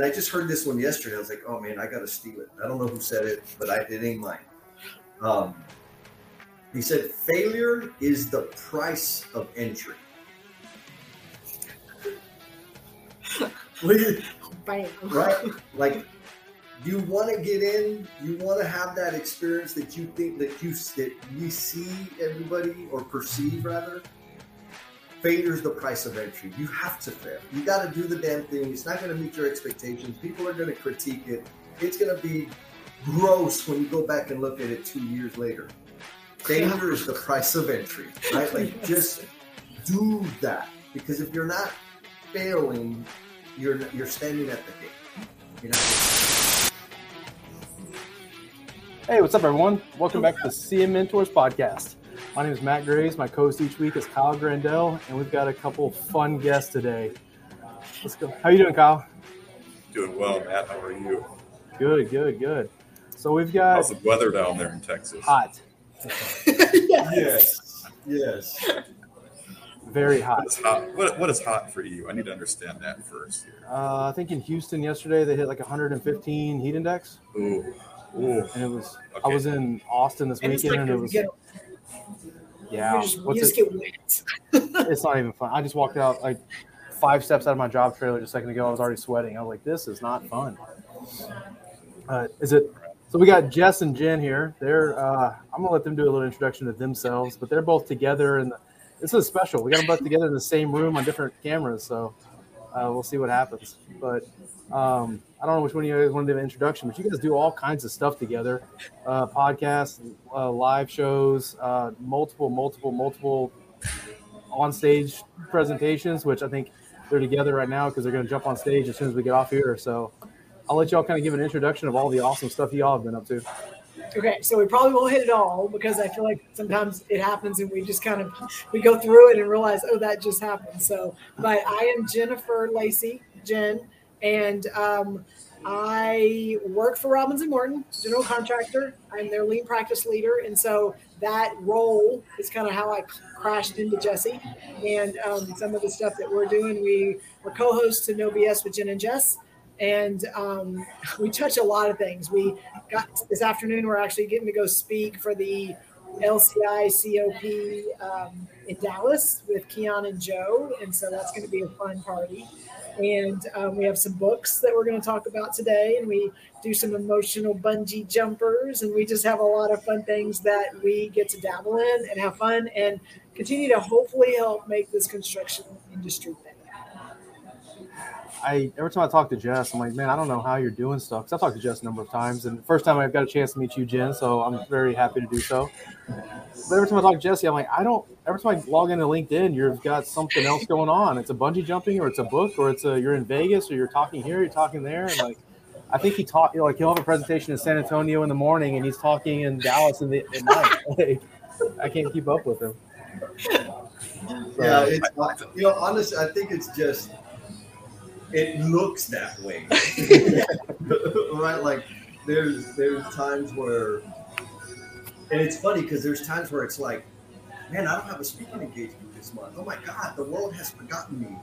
and I just heard this one yesterday. I was like, oh man, I got to steal it. I don't know who said it, but I, it ain't mine. Um, he said, failure is the price of entry. right? Like, you want to get in, you want to have that experience that you think that you that we see everybody or perceive rather failure is the price of entry. You have to fail. You got to do the damn thing. It's not going to meet your expectations. People are going to critique it. It's going to be gross when you go back and look at it two years later. Failure is the price of entry, right? Like just do that because if you're not failing, you're you're standing at the gate. You know. Hey, what's up, everyone? Welcome back to the CM Mentors podcast. My name is Matt Graves. My co-host each week is Kyle Grandell, and we've got a couple fun guests today. Let's go. How you doing, Kyle? Doing well, Matt. How are you? Good, good, good. So we've got how's the weather down there in Texas? Hot. yes. Yes. Very hot. What is hot? What, what is hot for you? I need to understand that first. Uh, I think in Houston yesterday they hit like 115 heat index. Ooh. Ooh. And it was. Okay. I was in Austin this and weekend, like and it was. Get, yeah, you just, you just get wet. it's not even fun. I just walked out like five steps out of my job trailer just a second ago. I was already sweating. I was like, "This is not fun." Uh, is it? So we got Jess and Jen here. They're. Uh, I'm gonna let them do a little introduction to themselves, but they're both together, and this is special. We got them both together in the same room on different cameras, so uh, we'll see what happens. But um, I don't know which one you guys want to do an introduction, but you guys do all kinds of stuff together uh, podcasts, uh, live shows, uh, multiple, multiple, multiple on stage presentations, which I think they're together right now because they're going to jump on stage as soon as we get off here. So I'll let y'all kind of give an introduction of all the awesome stuff y'all have been up to. Okay, so we probably won't hit it all because I feel like sometimes it happens and we just kind of we go through it and realize, oh, that just happened. So, but I am Jennifer Lacy, Jen and um, I work for Robins and Morton, general contractor. I'm their lean practice leader, and so that role is kind of how I crashed into Jesse and um, some of the stuff that we're doing. We are co-hosts to No BS with Jen and Jess, and um, we touch a lot of things. We got this afternoon. We're actually getting to go speak for the LCI COP um, in Dallas with Keon and Joe, and so that's going to be a fun party. And um, we have some books that we're going to talk about today and we do some emotional bungee jumpers and we just have a lot of fun things that we get to dabble in and have fun and continue to hopefully help make this construction industry better I every time I talk to Jess, I'm like, man, I don't know how you're doing stuff. Because I talked to Jess a number of times, and first time I've got a chance to meet you, Jen. So I'm very happy to do so. But every time I talk to Jesse, I'm like, I don't. Every time I log into LinkedIn, you've got something else going on. It's a bungee jumping, or it's a book, or it's a you're in Vegas, or you're talking here, you're talking there, and like. I think he taught you know, like he'll have a presentation in San Antonio in the morning and he's talking in Dallas in the at night. Like, I can't keep up with him. So, yeah, it's you know honestly, I think it's just it looks that way, right? Like there's there's times where, and it's funny because there's times where it's like, man, I don't have a speaking engagement this month. Oh my God, the world has forgotten me,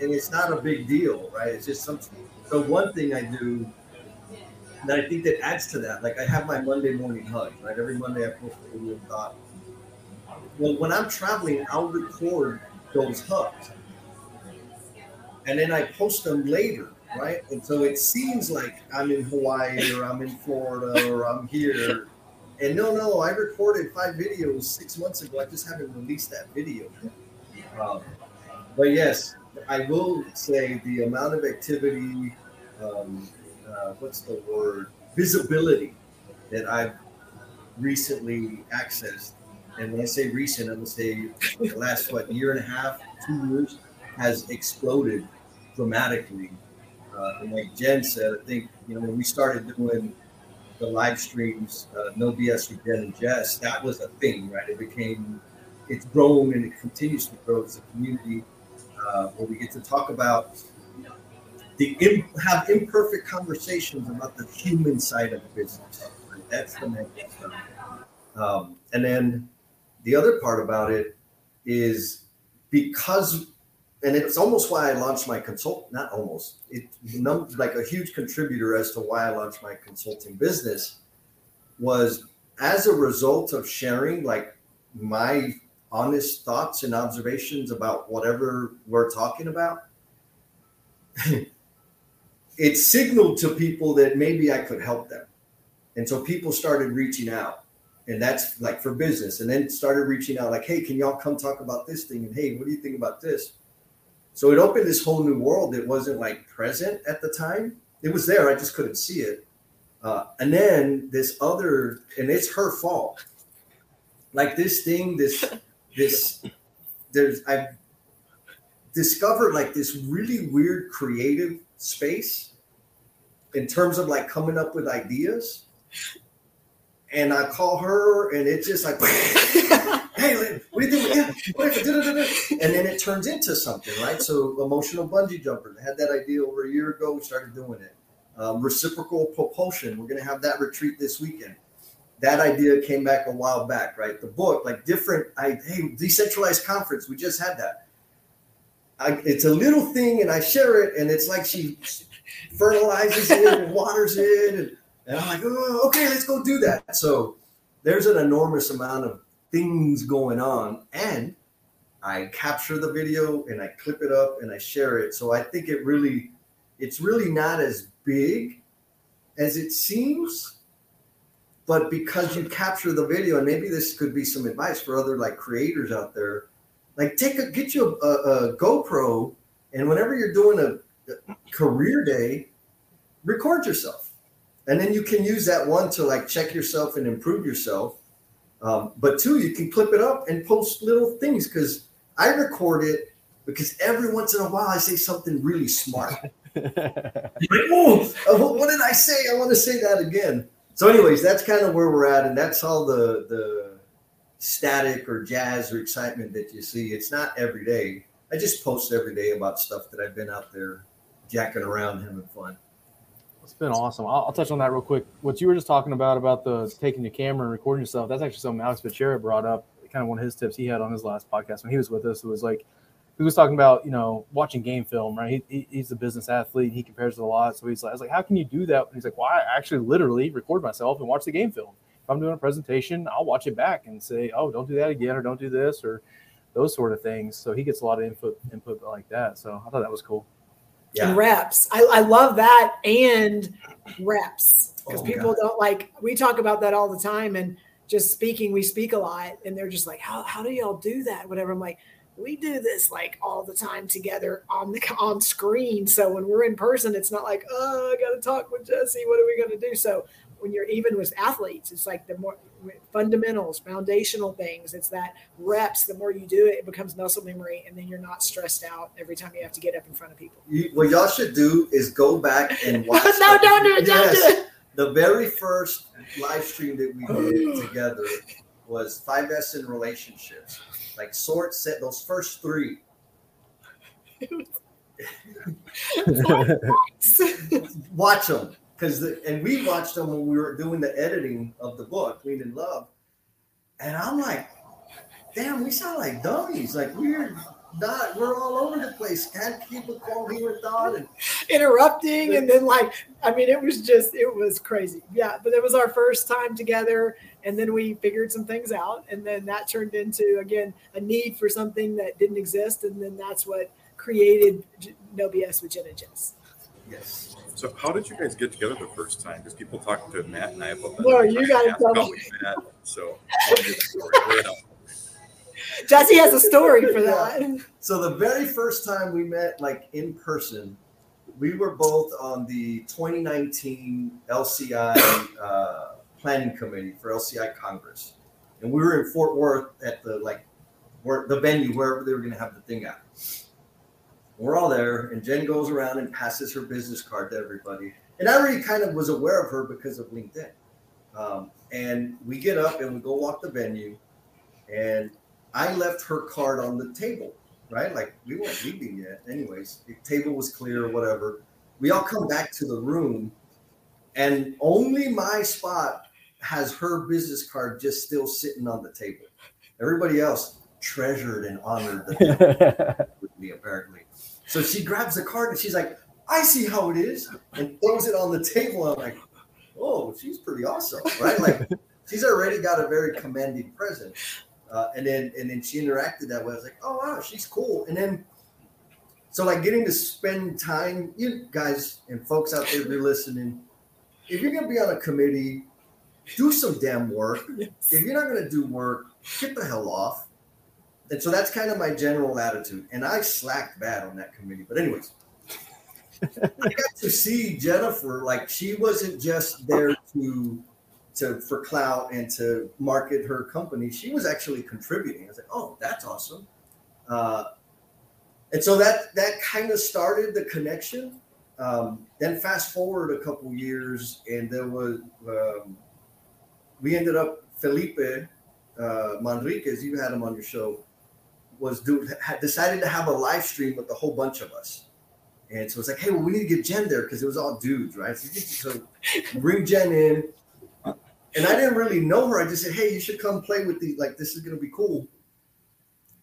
and it's not a big deal, right? It's just something. So one thing I do that I think that adds to that, like I have my Monday morning hug, right? Every Monday I post a video thought. Well, when I'm traveling, I'll record those hugs and then I post them later, right? And so it seems like I'm in Hawaii or I'm in Florida or I'm here. And no, no, I recorded five videos six months ago. I just haven't released that video. Um, but yes, I will say the amount of activity, um, uh, what's the word, visibility that I've recently accessed. And when I say recent, going to say the last, what, year and a half, two years has exploded dramatically. Uh, and like Jen said, I think you know when we started doing the live streams, uh, no BS with Jen and Jess, that was a thing, right? It became, it's grown and it continues to grow as a community uh, where we get to talk about the have imperfect conversations about the human side of business. Right? That's the main stuff. Um, and then the other part about it is because and it's almost why I launched my consult. Not almost. It num- like a huge contributor as to why I launched my consulting business was as a result of sharing like my honest thoughts and observations about whatever we're talking about. it signaled to people that maybe I could help them. And so people started reaching out. And that's like for business. And then started reaching out, like, hey, can y'all come talk about this thing? And hey, what do you think about this? So it opened this whole new world that wasn't like present at the time. It was there, I just couldn't see it. Uh, and then this other, and it's her fault. Like this thing, this, this, there's, I've discovered like this really weird creative space in terms of like coming up with ideas. And I call her, and it's just like, hey, what do you think? Yeah, and then it turns into something, right? So, emotional bungee jumper. I had that idea over a year ago. We started doing it. Um, reciprocal propulsion. We're going to have that retreat this weekend. That idea came back a while back, right? The book, like different, I hey, decentralized conference. We just had that. I, it's a little thing, and I share it, and it's like she fertilizes it and waters it, and, and I'm like, oh, okay, let's go do that. So there's an enormous amount of things going on, and I capture the video and I clip it up and I share it. So I think it really, it's really not as big as it seems, but because you capture the video, and maybe this could be some advice for other like creators out there like take a get you a, a, a GoPro, and whenever you're doing a, a career day, record yourself, and then you can use that one to like check yourself and improve yourself. Um, but two, you can clip it up and post little things because I record it because every once in a while I say something really smart. like, oh, what did I say? I want to say that again. So, anyways, that's kind of where we're at, and that's all the the static or jazz or excitement that you see. It's not every day. I just post every day about stuff that I've been out there jacking around having fun. It's been awesome. I'll, I'll, touch on that real quick. What you were just talking about about the taking the camera and recording yourself. That's actually something Alex Fitzgerald brought up. Kind of one of his tips he had on his last podcast when he was with us. It was like he was talking about you know watching game film. Right? He, he he's a business athlete. He compares it a lot. So he's like, I was like, how can you do that? And he's like, well, I actually literally record myself and watch the game film if I'm doing a presentation, I'll watch it back and say, oh, don't do that again, or don't do this, or those sort of things. So he gets a lot of input input like that. So I thought that was cool. Yeah. Reps. I, I love that and reps because oh, people God. don't like. We talk about that all the time, and just speaking, we speak a lot, and they're just like, how how do y'all do that? Whatever. I'm like. We do this like all the time together on the on screen. So when we're in person, it's not like, oh, I got to talk with Jesse. What are we going to do? So when you're even with athletes, it's like the more fundamentals, foundational things. It's that reps. The more you do it, it becomes muscle memory, and then you're not stressed out every time you have to get up in front of people. You, what y'all should do is go back and watch. no, don't do it. Don't yes, do it. The very first live stream that we oh. did together was 5S in relationships. Like sort set those first three. Watch them because and we watched them when we were doing the editing of the book Clean in Love, and I'm like, damn, we sound like dummies. Like we're not, we're all over the place. Can't keep a coherent thought and interrupting, and then like, I mean, it was just, it was crazy. Yeah, but it was our first time together, and then we figured some things out, and then that turned into again a need for something that didn't exist, and then that's what created No BS with Jen and Jess. Yes. So, how did you guys get together the first time? Because people talk to Matt and I about that. No, you got to tell me. Met, so, Jesse has a story for that. So, the very first time we met, like in person, we were both on the 2019 LCI uh, planning committee for LCI Congress, and we were in Fort Worth at the like where the venue wherever they were going to have the thing at. We're all there, and Jen goes around and passes her business card to everybody. And I already kind of was aware of her because of LinkedIn. Um, and we get up and we go walk the venue, and I left her card on the table, right? Like we weren't leaving yet. Anyways, the table was clear, or whatever. We all come back to the room, and only my spot has her business card just still sitting on the table. Everybody else treasured and honored the be apparently. So she grabs the card and she's like, I see how it is, and throws it on the table. I'm like, oh, she's pretty awesome, right? Like she's already got a very commanding presence. Uh, and then and then she interacted that way. I was like, oh wow, she's cool. And then so like getting to spend time, you guys and folks out there, if you're listening, if you're gonna be on a committee, do some damn work. Yes. If you're not gonna do work, get the hell off. And so that's kind of my general attitude. And I slacked bad on that committee. But anyways, I got to see Jennifer like she wasn't just there to to for clout and to market her company. She was actually contributing. I was like, oh, that's awesome. Uh, and so that that kind of started the connection. Um, then fast forward a couple years, and there was um, we ended up Felipe uh, Manriquez. You had him on your show. Was do had decided to have a live stream with a whole bunch of us. And so it's like, hey, well, we need to get Jen there because it was all dudes, right? So, so bring Jen in. And I didn't really know her. I just said, hey, you should come play with these. Like, this is going to be cool.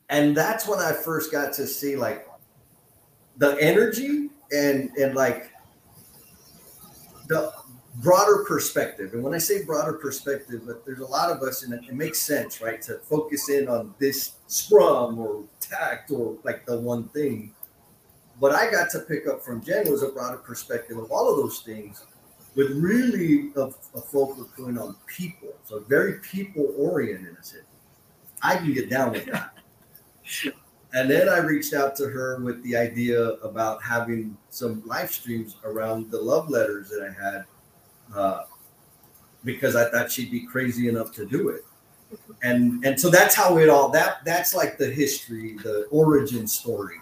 And that's when I first got to see like the energy and and like the broader perspective. And when I say broader perspective, but there's a lot of us, and it, it makes sense, right, to focus in on this scrum or tact or like the one thing what I got to pick up from Jen was a broader perspective of all of those things, with really a, a focal point on people. So very people oriented. I said, I can get down with that. and then I reached out to her with the idea about having some live streams around the love letters that I had, uh, because I thought she'd be crazy enough to do it. And and so that's how it all that that's like the history, the origin story.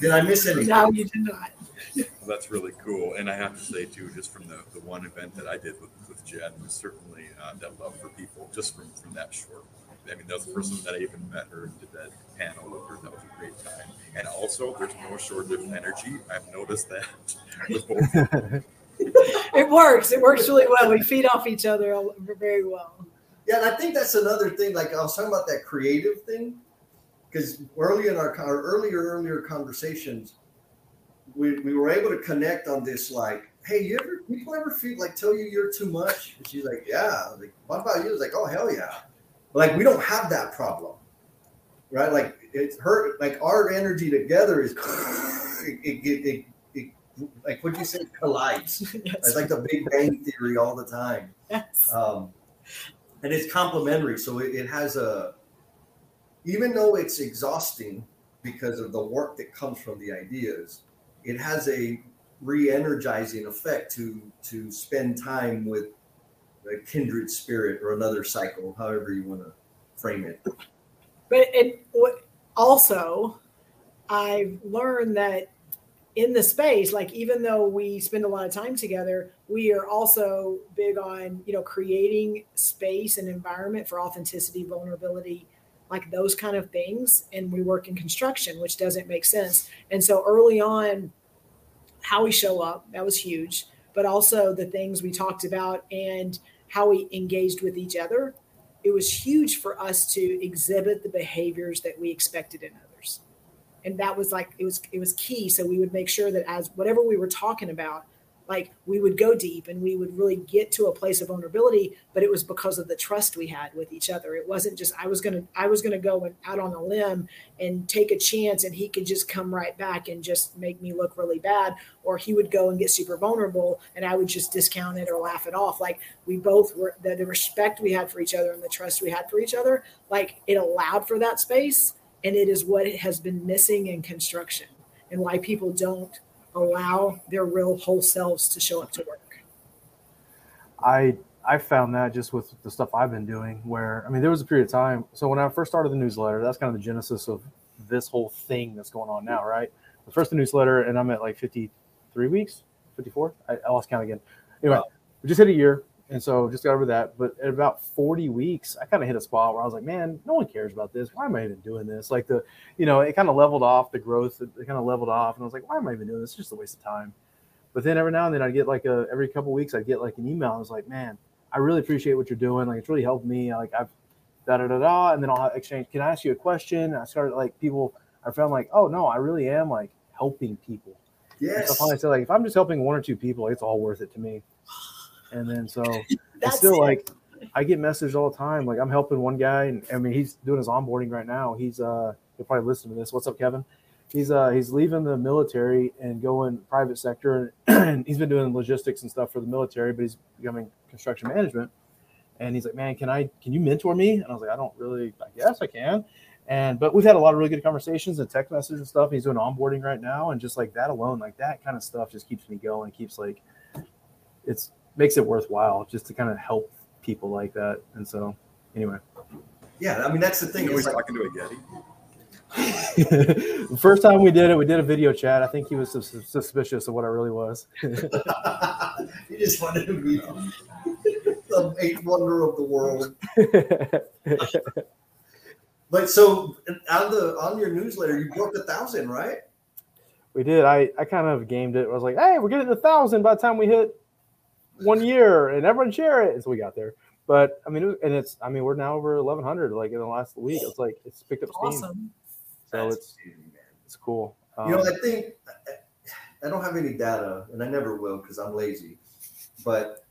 Did I miss anything? No, you did not. Well, that's really cool. And I have to say too, just from the, the one event that I did with, with Jen was certainly uh, that love for people just from, from that short. I mean, that was the first time that I even met her and did that panel with her. That was a great time. And also, there's no shortage of energy. I've noticed that with both. It works. It works really well. We feed off each other very well. Yeah, and I think that's another thing. Like I was talking about that creative thing, because early in our, our earlier earlier conversations, we, we were able to connect on this. Like, hey, you ever people ever feel like tell you you're too much? And she's like, yeah. Like, what about you? I was like, oh hell yeah. Like we don't have that problem, right? Like it's her. Like our energy together is it, it, it like what do you say collides. It's like the Big Bang Theory all the time Yes. um, and it's complementary. So it, it has a, even though it's exhausting because of the work that comes from the ideas, it has a re-energizing effect to to spend time with a kindred spirit or another cycle, however you want to frame it. But it what also I've learned that in the space, like even though we spend a lot of time together, we are also big on, you know, creating space and environment for authenticity, vulnerability, like those kind of things. And we work in construction, which doesn't make sense. And so early on, how we show up, that was huge. But also the things we talked about and how we engaged with each other it was huge for us to exhibit the behaviors that we expected in others and that was like it was it was key. So we would make sure that as whatever we were talking about like we would go deep and we would really get to a place of vulnerability but it was because of the trust we had with each other. It wasn't just i was gonna i was gonna go and out on a limb and take a chance and he could just come right back and just make me look really bad or he would go and get super vulnerable and i would just discount it or laugh it off. Like we both were the, the respect we had for each other and the trust we had for each other like it allowed for that space and it is what has been missing in construction and why people don't allow their real whole selves to show up to work I I found that just with the stuff I've been doing, where I mean, there was a period of time. So when I first started the newsletter, that's kind of the genesis of this whole thing that's going on now, right? The first the newsletter, and I'm at like 53 weeks, 54. I, I lost count again. Anyway, Wow. we just hit a year, and so just got over that. But at about 40 weeks, I kind of hit a spot where I was like, man, no one cares about this. Why am I even doing this? Like the, you know, it kind of leveled off the growth. It, kind of leveled off, and I was like, why am I even doing this? It's just a waste of time. But then every now and then I'd get like a every couple weeks I'd get like an email. I was like, man, I really appreciate what you're doing. Like it's really helped me. Like I've da da da da, and then I'll exchange. Can I ask you a question? And I started like people I found like, oh no, I really am like helping people. Yes. So finally said like, if I'm just helping one or two people, it's all worth it to me. And then so it's still it. like I get messaged all the time. Like I'm helping one guy, and I mean he's doing his onboarding right now. He's uh he'll probably listen to this. What's up, Kevin? He's uh he's leaving the military and going private sector, and he's been doing logistics and stuff for the military, but he's becoming construction management. And he's like, man, can I can you mentor me? And I was like, I don't really, I guess I can. And but we've had a lot of really good conversations and text messages and stuff. He's doing onboarding right now, and just like that alone, like that kind of stuff, just keeps me going. Keeps like it's makes it worthwhile just to kind of help people like that. And so, anyway, Yeah, I mean that's the thing. Are we It's like, talking to a Getty? the first time we did it, we did a video chat. I think he was sus- suspicious of what I really was. he just wanted to be the eighth wonder of the world. But so on the on your newsletter, you broke a thousand, right? we did. I, I kind of gamed it. I was like, hey, we're getting a thousand by the time we hit one year, and everyone share it. And so we got there. But I mean, and it's I mean, we're now over eleven hundred. Like in the last week, it's like it's picked up steam. awesome. So That's it's amazing, man. it's cool. You know, Um, I think I don't have any data, and I never will because I'm lazy. But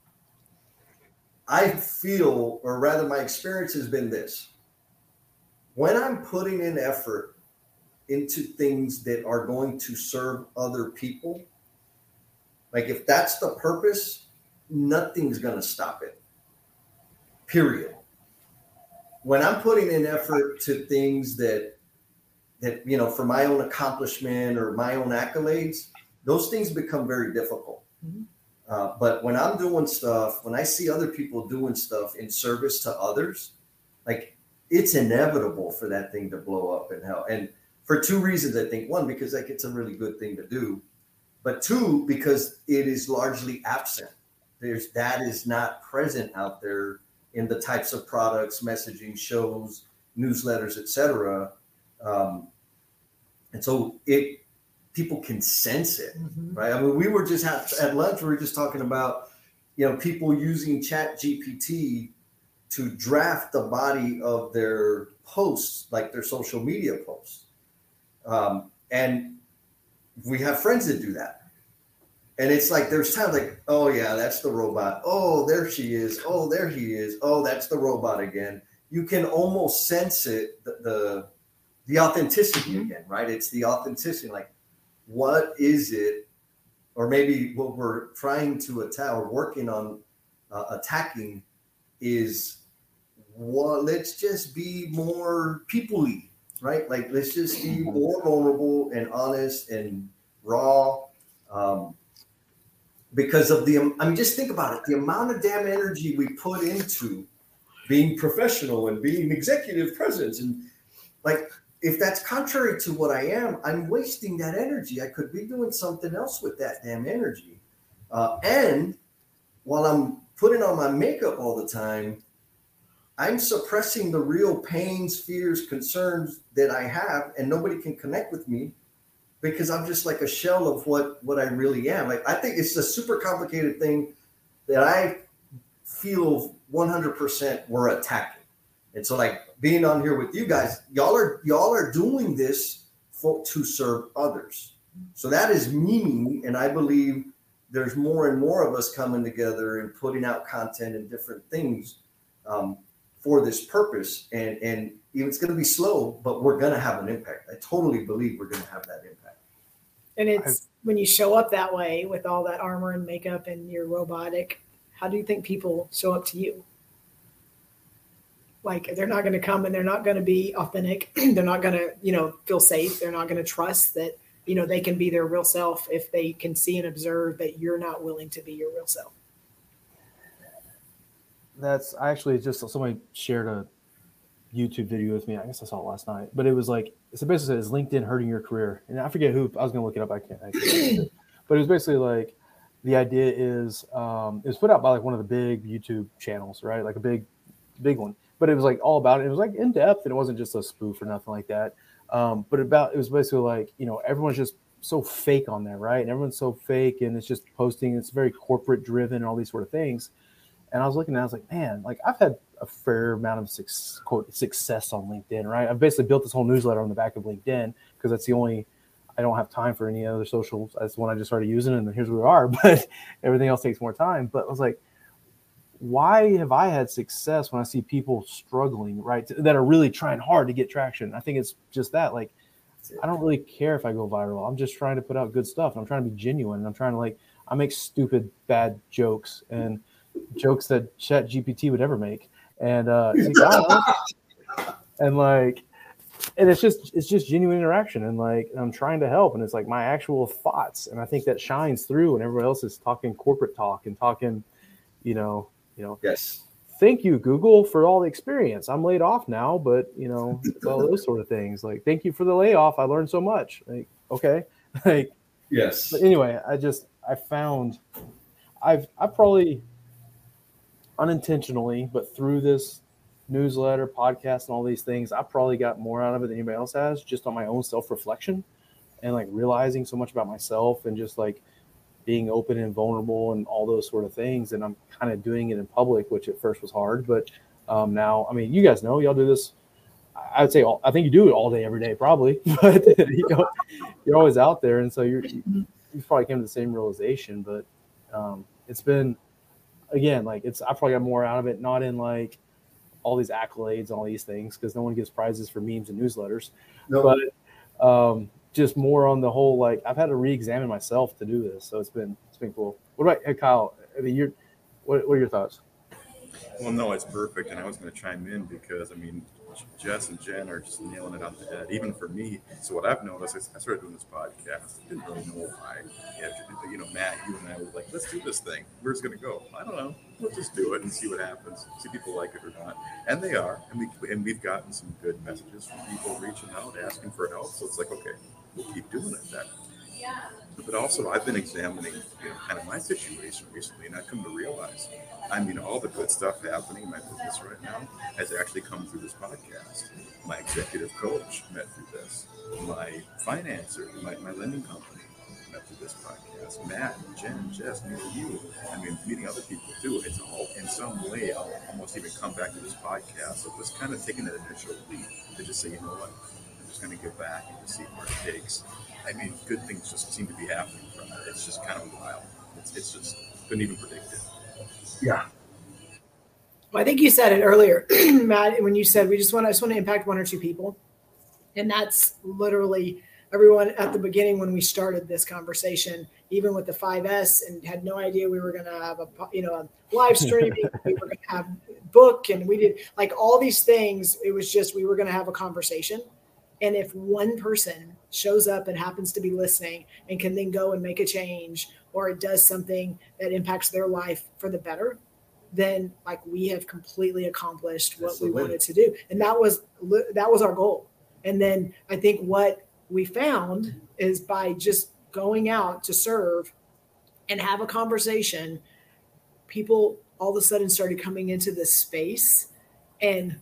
I feel, or rather, my experience has been this: when I'm putting in effort into things that are going to serve other people, like if that's the purpose, nothing's going to stop it. Period. When I'm putting in effort to things that that you know for my own accomplishment or my own accolades those things become very difficult Mhm. uh, but when i'm doing stuff when i see other people doing stuff in service to others like it's inevitable for that thing to blow up in hell and for two reasons i think one because like it's a really good thing to do but two because it is largely absent there's that is not present out there in the types of products messaging shows newsletters etc um, and so it people can sense it Mhm. right? I mean we were just at, at lunch we were just talking about you know people using chat gpt to draft the body of their posts like their social media posts. Um, and we have friends that do that and it's like there's times like oh yeah that's the robot oh there she is oh there he is oh that's the robot again you can almost sense it the, the the authenticity Mhm. again, right? It's the authenticity. Like, what is it, or maybe what we're trying to attack or working on uh, attacking is what? Let's just be more peoplely, right? Like, let's just be more vulnerable and honest and raw. Um, because of the, I mean, just think about it. The amount of damn energy we put into being professional and being executive presence and like if that's contrary to what I am, I'm wasting that energy. I could be doing something else with that damn energy. Uh, and while I'm putting on my makeup all the time, I'm suppressing the real pains, fears, concerns that I have, and nobody can connect with me because I'm just like a shell of what what I really am. Like I think it's a super complicated thing that I feel 100% we're attacking. And so, like being on here with you guys, y'all are y'all are doing this for to serve others. So that is meaning, and I believe there's more and more of us coming together and putting out content and different things um, for this purpose. And and it's going to be slow, but we're going to have an impact. I totally believe we're going to have that impact. And it's when you show up that way with all that armor and makeup and you're robotic, how do you think people show up to you? Like they're not going to come and they're not going to be authentic. they're not going to, you know, feel safe. They're not going to trust that, you know, they can be their real self if they can see and observe that you're not willing to be your real self. that's actually just somebody shared a YouTube video with me. I guess I saw it last night, but it was like it's basically is LinkedIn hurting your career? And I forget who I was gonna look it up. I can't. I can't but it was basically like the idea is um, it was put out by like one of the big YouTube channels, right? Like a big, big one. But it was like all about it. It was like in depth, and it wasn't just a spoof or nothing like that. Um, but about it was basically like you know everyone's just so fake on there, right? And everyone's so fake, and it's just posting. It's very corporate driven and all these sort of things. And I was looking at, it, I was like, man, like I've had a fair amount of success, quote success on LinkedIn, right? I've basically built this whole newsletter on the back of LinkedIn because that's the only I don't have time for any other socials. That's the one I just started using, and here's where we are. But everything else takes more time. But I was like, why have I had success when I see people struggling, right? That are really trying hard to get traction. I think it's just that, like, I don't really care if I go viral. I'm just trying to put out good stuff. I'm trying to be genuine. I'm trying to like, I make stupid, bad jokes and jokes that Chat GPT would ever make. And uh, and like, and it's just it's just genuine interaction and like I'm trying to help and it's like my actual thoughts and I think that shines through and everyone else is talking corporate talk and talking, you know, you know. Yes. Thank you, Google, for all the experience. I'm laid off now, but you know, all those sort of things. Like, thank you for the layoff. I learned so much. Like, okay, like, yes. But anyway, I just I found I've I probably unintentionally, but through this newsletter, podcast, and all these things, I probably got more out of it than anybody else has, just on my own self reflection and like realizing so much about myself and just like being open and vulnerable and all those sort of things. And I'm kind of doing it in public, which at first was hard, but um, now, I mean, you guys know y'all do this. I would say all, I think you do it all day, every day, probably, but you know, you're always out there, and so you're you, probably came to the same realization. But um, it's been again like it's I probably got more out of it, not in like all these accolades, and all these things, because no one gives prizes for memes and newsletters, No. but um, just more on the whole like I've had to re-examine myself to do this, so it's been it's been cool. What about hey, Kyle? I mean, you're what, what are your thoughts? Well, no, it's perfect, and I was going to chime in because I mean, Jess and Jen are just nailing it on the head, even for me. So what I've noticed I started doing this podcast. Didn't really know why. You know, Matt, you and I were like, let's do this thing. Where's it going to go? I don't know. We'll just do it and see what happens. See if people like it or not. And they are, and we and we've gotten some good messages from people reaching out, asking for help. So it's like, okay, we'll keep doing it then. But also, I've been examining, you know, kind of my situation recently, and I've come to realize, I mean, all the good stuff happening in my business right now has actually come through this podcast. My executive coach met through this. My financer, my, my lending company met through this podcast. Matt, Jen, Jess, me, you. I mean, meeting other people too. It's all in some way. I'll almost even come back to this podcast. So just kind of taking that initial leap to just say, you know what, I'm just going to get back and just see where it takes. I mean, good things just seem to be happening from it. It's just kind of wild. It's, it's just couldn't even predict it. Yeah. Well, I think you said it earlier, Matt, when you said we just want to, I just want to impact one or two people. And that's literally everyone at the beginning when we started this conversation, even with the 5S and had no idea we were going to have a, you know, a live streaming, we were going to have book and we did like all these things. It was just, we were going to have a conversation. And if one person shows up and happens to be listening and can then go and make a change or it does something that impacts their life for the better, then like we have completely accomplished what Absolutely. we wanted to do. And that was that was our goal. And then I think what we found is by just going out to serve and have a conversation, people all of a sudden started coming into this space. And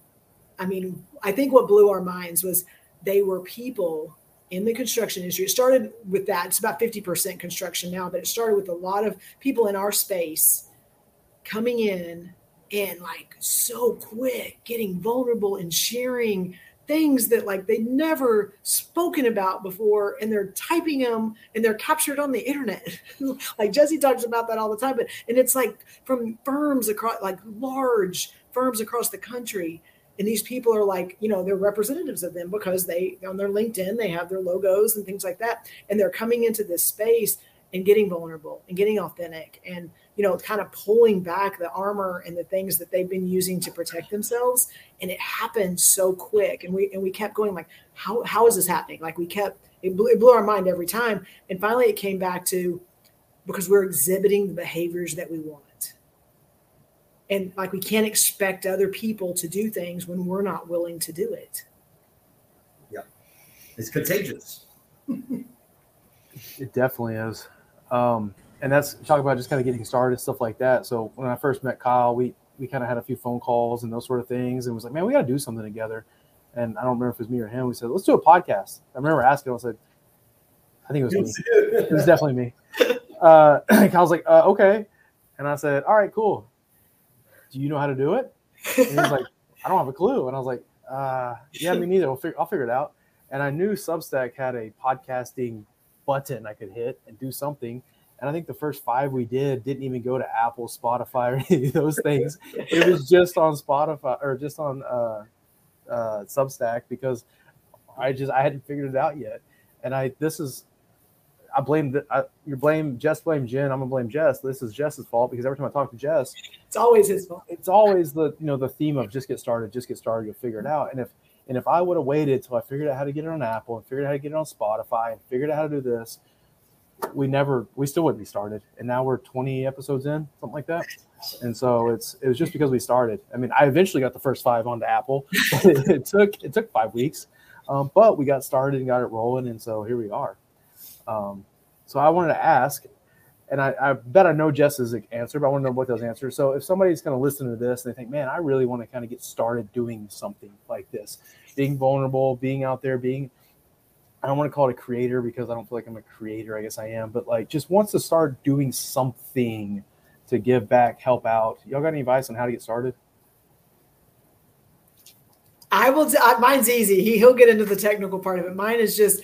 I mean, I think what blew our minds was they were people in the construction industry. It started with that. It's about 50% construction now, but it started with a lot of people in our space coming in and like so quick, getting vulnerable and sharing things that like they'd never spoken about before and they're typing them and they're captured on the internet like jesse talks about that all the time but and it's like from firms across like large firms across the country and these people are like you know they're representatives of them because they on their linkedin they have their logos and things like that. And they're coming into this space and getting vulnerable and getting authentic and you know kind of pulling back the armor and the things that they've been using to protect themselves. And it happened so quick. And we and we kept going like how how is this happening? Like we kept it blew, it blew our mind every time. And finally it came back to because we're exhibiting the behaviors that we want and like we can't expect other people to do things when we're not willing to do it Yeah. It's contagious. It definitely is. Um, and that's talk about just kind of getting started, stuff like that. So when I first met Kyle, we we kind of had a few phone calls and those sort of things, and was like, man, we got to do something together. And I don't remember if it was me or him. We said, let's do a podcast. I remember asking. I said, I think it was me. It was definitely me. Uh, Kyle's like, uh, okay, and I said, all right, cool. Do you know how to do it? And he's like, I don't have a clue. And I was like, uh, yeah, me neither. I'll figure, I'll figure it out. And I knew Substack had a podcasting button I could hit and do something. And I think the first five we did didn't even go to Apple, Spotify, or any of those things. It was just on Spotify or just on uh, uh, Substack because I just I hadn't figured it out yet. And I this is I blame the I, you blame Jess blame Jen. I'm gonna blame Jess. This is Jess's fault because every time I talk to Jess, It's always his fault. it's always the you know the theme of just get started, just get started, you'll figure it out. And if and if I would have waited till I figured out how to get it on Apple and figured out how to get it on Spotify and figured out how to do this, we never we still wouldn't be started. And now we're 20 episodes in, something like that. And so it's it was just because we started. I mean, I eventually got the first five onto Apple. But it, took it took five weeks, um, but we got started and got it rolling, and so here we are. Um, so I wanted to ask, and I, I bet I know Jess's answer, but I want to know what those answers. So if somebody's going to listen to this and they think, man, I really want to kind of get started doing something like this, being vulnerable, being out there, being I don't want to call it a creator because I don't feel like I'm a creator. I guess I am, but like just wants to start doing something to give back, help out. Y'all got any advice on how to get started? I will. T- mine's easy. He he'll get into the technical part of it. Mine is just.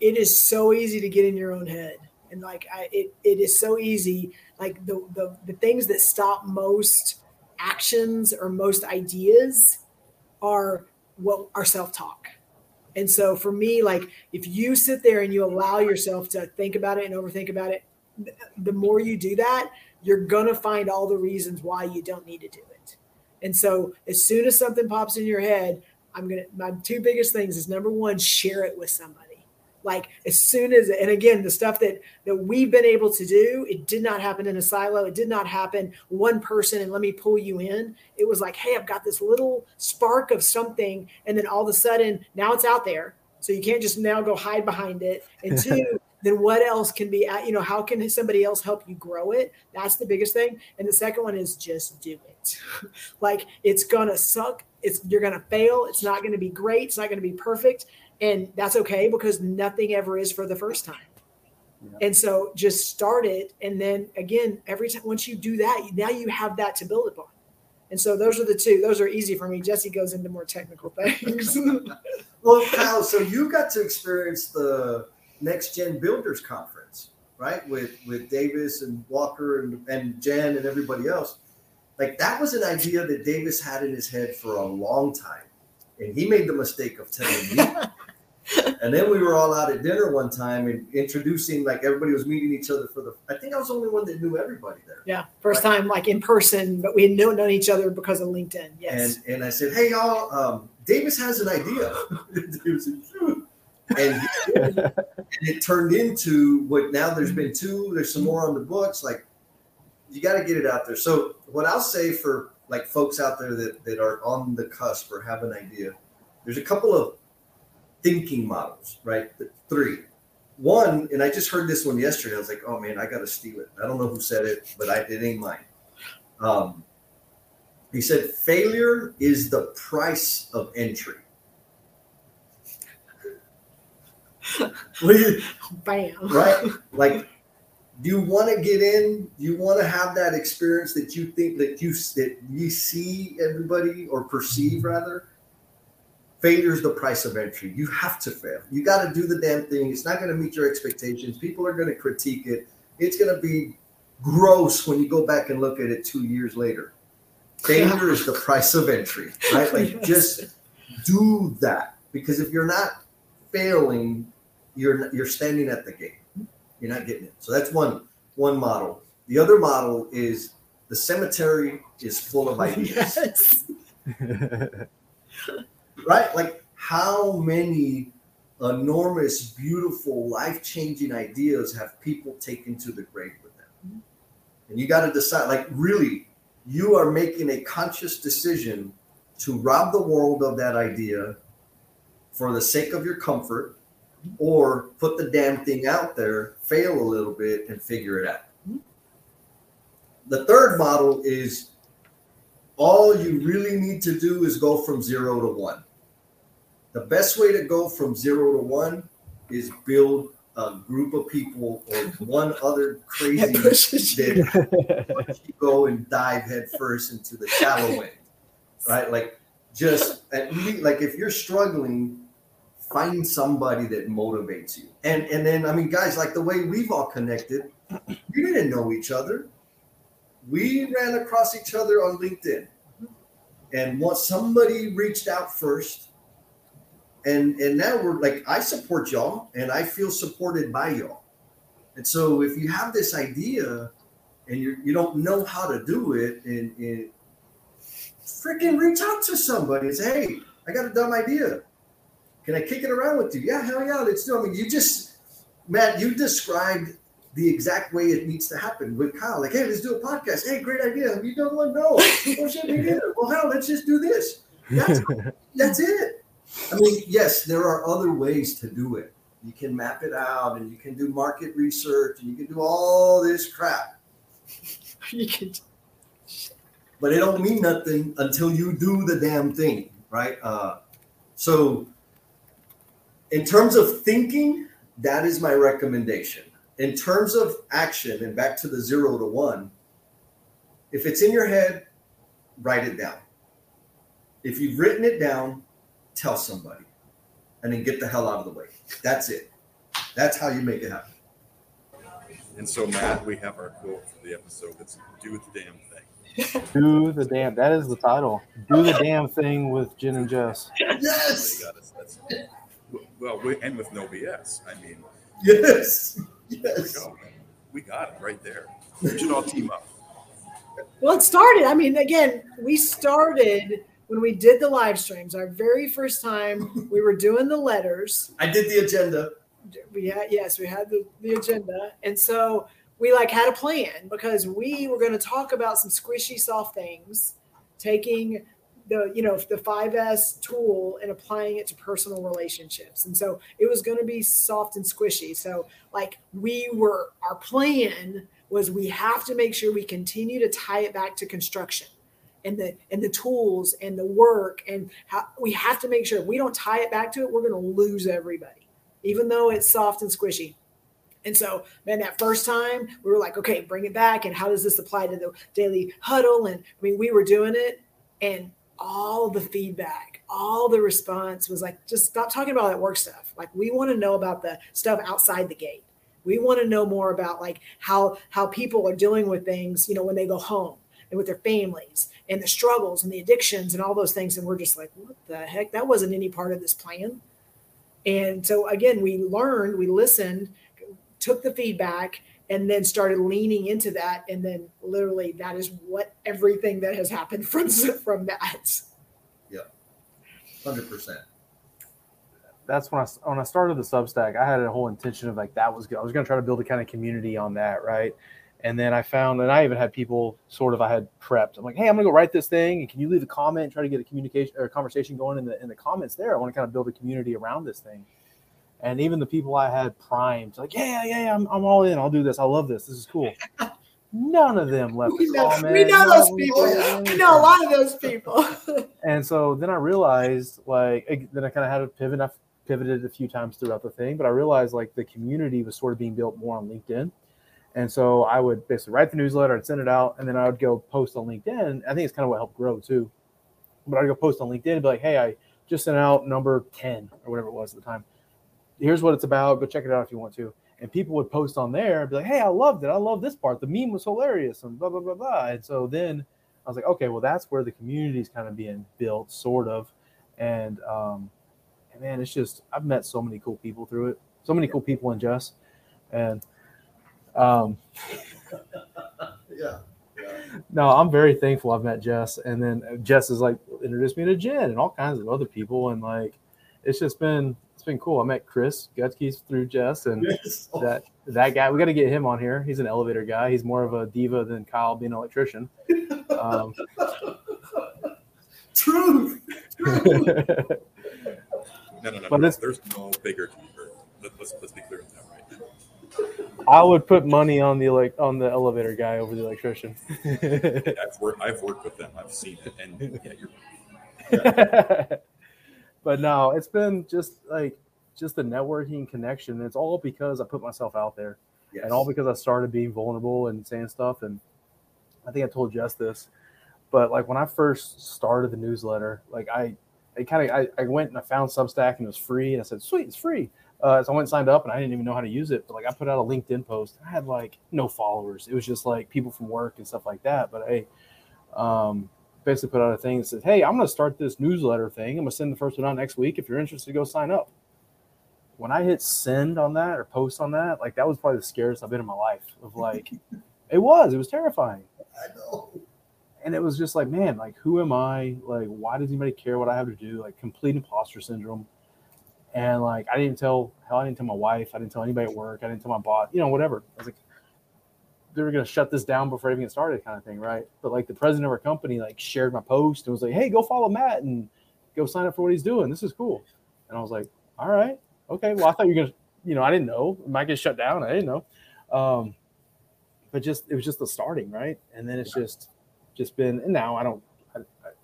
It is so easy to get in your own head, and like I, it, it is so easy. Like the the the things that stop most actions or most ideas are what our self talk. And so for me, like if you sit there and you allow yourself to think about it and overthink about it, the more you do that, you're gonna find all the reasons why you don't need to do it. And so as soon as something pops in your head, I'm gonna my two biggest things is number one, share it with somebody. Like as soon as and again, the stuff that that we've been able to do, it did not happen in a silo. It did not happen one person and let me pull you in. It was like, hey, I've got this little spark of something, and then all of a sudden now it's out there. So you can't just now go hide behind it. And two, then what else can be you know how can somebody else help you grow it that's the biggest thing and the second one is just do it like it's gonna suck it's you're gonna fail it's not gonna be great it's not gonna be perfect and that's okay because nothing ever is for the first time Yeah. and so just start it and then again every time once you do that now you have that to build upon and so those are the two those are easy for me jesse goes into more technical things Well, Kyle, so you got to experience the Next Gen Builders Conference, right? With with Davis and Walker and, and Jen and everybody else. Like that was an idea that Davis had in his head for a long time. And he made the mistake of telling me. and then we were all out at dinner one time and introducing like everybody was meeting each other for the I think I was the only one that knew everybody there. Yeah, first time like in person, but we had known, known each other because of LinkedIn. Yes. And and I said, "Hey y'all, um, Davis has an idea." Davis said, "Sure." and, and it turned into what now there's been two. There's some more on the books. Like you got to get it out there. So what I'll say for like folks out there that that are on the cusp or have an idea, there's a couple of thinking models, right? The three. One, and I just heard this one yesterday. I was like, oh man, I got to steal it. I don't know who said it, but I, it ain't mine. Um, he said, failure is the price of entry. You- Bam. right? Like, do you want to get in? Do you want to have that experience that you think that you that you see everybody or perceive rather? Failure is the price of entry. You have to fail. You got to do the damn thing. It's not going to meet your expectations. People are going to critique it. It's going to be gross when you go back and look at it two years later. Failure is the price of entry, right? Like, Yes. just do that because if you're not failing, you're you're standing at the gate. You're not getting it. So that's one one model. The other model is the cemetery is full of ideas, Yes. right? Like how many enormous, beautiful, life changing ideas have people taken to the grave with them? Mm-hmm. And you got to decide, like, really, you are making a conscious decision to rob the world of that idea for the sake of your comfort mm-hmm. or put the damn thing out there, fail a little bit, and figure it out. Mm-hmm. The third model is all you really need to do is go from zero to one. The best way to go from zero to one is build a group of people or one other crazy That you go and dive headfirst into the shallow end, right? Like just at least, like if you're struggling, find somebody that motivates you. And and then I mean, guys, like the way we've all connected, we didn't know each other. We ran across each other on LinkedIn, and once somebody reached out first, and and now we're like, I support y'all, and I feel supported by y'all. And so if you have this idea and you you don't know how to do it, and, and freaking reach out to somebody and say, hey, I got a dumb idea. Can I kick it around with you? Yeah, hell yeah, let's do it. I mean, you just, Matt, you described the exact way it needs to happen with Kyle. Like, hey, let's do a podcast. Hey, great idea. Have you done one? No. Oh shit. Well, hell, let's just do this. That's that's it. I mean, yes, there are other ways to do it. You can map it out and you can do market research and you can do all this crap. You can But it don't mean nothing until you do the damn thing, right? Uh, so in terms of thinking, that is my recommendation. In terms of action and back to the zero to one, if it's in your head, write it down. If you've written it down, tell somebody and then get the hell out of the way. That's it. That's how you make it happen. And so, Matt, we have our quote for the episode. It's "Do the damn thing." Do the damn. That is the title. Do the damn thing with Jen and Jess. Yes. They got us. That's, well, we, and with no BS. I mean, Yes. there we Yes. go. We got it right there. We should all team up. Well, it started. I mean, again, we started when we did the live streams. Our very first time, we were doing the letters. I did the agenda. We had yes, we had the, the agenda, and so we like had a plan because we were going to talk about some squishy, soft things, taking the you know the 5S tool and applying it to personal relationships. And so it was going to be soft and squishy. So like we were, our plan was we have to make sure we continue to tie it back to construction and the and the tools and the work and how we have to make sure if we don't tie it back to it, we're going to lose everybody, even though it's soft and squishy. And so, man, that first time we were like, okay, bring it back. And how does this apply to the daily huddle? And I mean, we were doing it, and all the feedback, all the response was like, just stop talking about that work stuff. Like, we want to know about the stuff outside the gate. We want to know more about like how how people are dealing with things, you know, when they go home and with their families and the struggles and the addictions and all those things. And we're just like, what the heck? That wasn't any part of this plan. And so again, we learned, we listened, took the feedback, and then started leaning into that. And then literally that is what everything that has happened from from that. Yeah, Hundred percent. That's when I when I started the Substack. I had a whole intention of like that was good. I was going to try to build a kind of community on that, right? And then I found, and I even had people sort of I had prepped. I'm like, hey, I'm gonna go write this thing, and can you leave a comment, try to get a communication or a conversation going in the in the comments there. I want to kind of build a community around this thing. And even the people I had primed, like, yeah, yeah, yeah, I'm, I'm all in. I'll do this. I love this. This is cool. None of them left We know, comment. we know those people. We know a lot of those people. And so then I realized, like, then I kind of had a pivot. I've pivoted a few times throughout the thing, but I realized like the community was sort of being built more on LinkedIn. And so I would basically write the newsletter, I'd send it out, and then I would go post on LinkedIn. I think it's kind of what helped grow too. But I'd go post on LinkedIn and be like, hey, I just sent out number 10 or whatever it was at the time. Here's what it's about. Go check it out if you want to. And people would post on there and be like, hey, I loved it. I love this part. The meme was hilarious and blah, blah, blah, blah. And so then I was like, okay, well, that's where the community is kind of being built, sort of. And, um, and man, it's just, I've met so many cool people through it. So many cool people in Jess. And, um, Yeah. yeah. no, I'm very thankful I've met Jess. And then Jess is like introduced me to Jen and all kinds of other people. And like, it's just been, it's been cool. I met Chris Gutkes through Jess and Yes. Oh, that, that guy, we got to get him on here. He's an elevator guy. He's more of a diva than Kyle being an electrician. Um, Truth. No, no, no. But no. There's no bigger. Let, let's let's be clear on that, right? I would put money on the like on the elevator guy over the electrician. I've worked I've worked with them. I've seen it, and yeah, you're but no, it's been just like just the networking connection. It's all because I put myself out there, Yes. and all because I started being vulnerable and saying stuff. And I think I told Jess this, but like when I first started the newsletter, like I, I kind of I, I went and I found Substack and it was free, and I said, "Sweet, it's free." Uh, so I went and signed up, and I didn't even know how to use it. But like I put out a LinkedIn post, I had like no followers. It was just like people from work and stuff like that. But hey, um, basically put out a thing that said, "Hey, I'm going to start this newsletter thing. I'm going to send the first one out next week. If you're interested, go sign up." When I hit send on that or post on that, like that was probably the scariest I've been in my life. Of like, it was, it was terrifying, I know. and it was just like, man, like who am I? Like, why does anybody care what I have to do? Like complete imposter syndrome. And like, I didn't tell hell, I didn't tell my wife, I didn't tell anybody at work, I didn't tell my boss, you know, whatever. I was like, they were gonna shut this down before I even get started, kind of thing, right? But like the president of our company like shared my post and was like, "Hey, go follow Matt and go sign up for what he's doing. This is cool." And I was like, "All right, okay." Well, I thought you were gonna, you know, I didn't know it might get shut down. I didn't know, um, but just it was just the starting, right? And then it's just just been, and now I don't.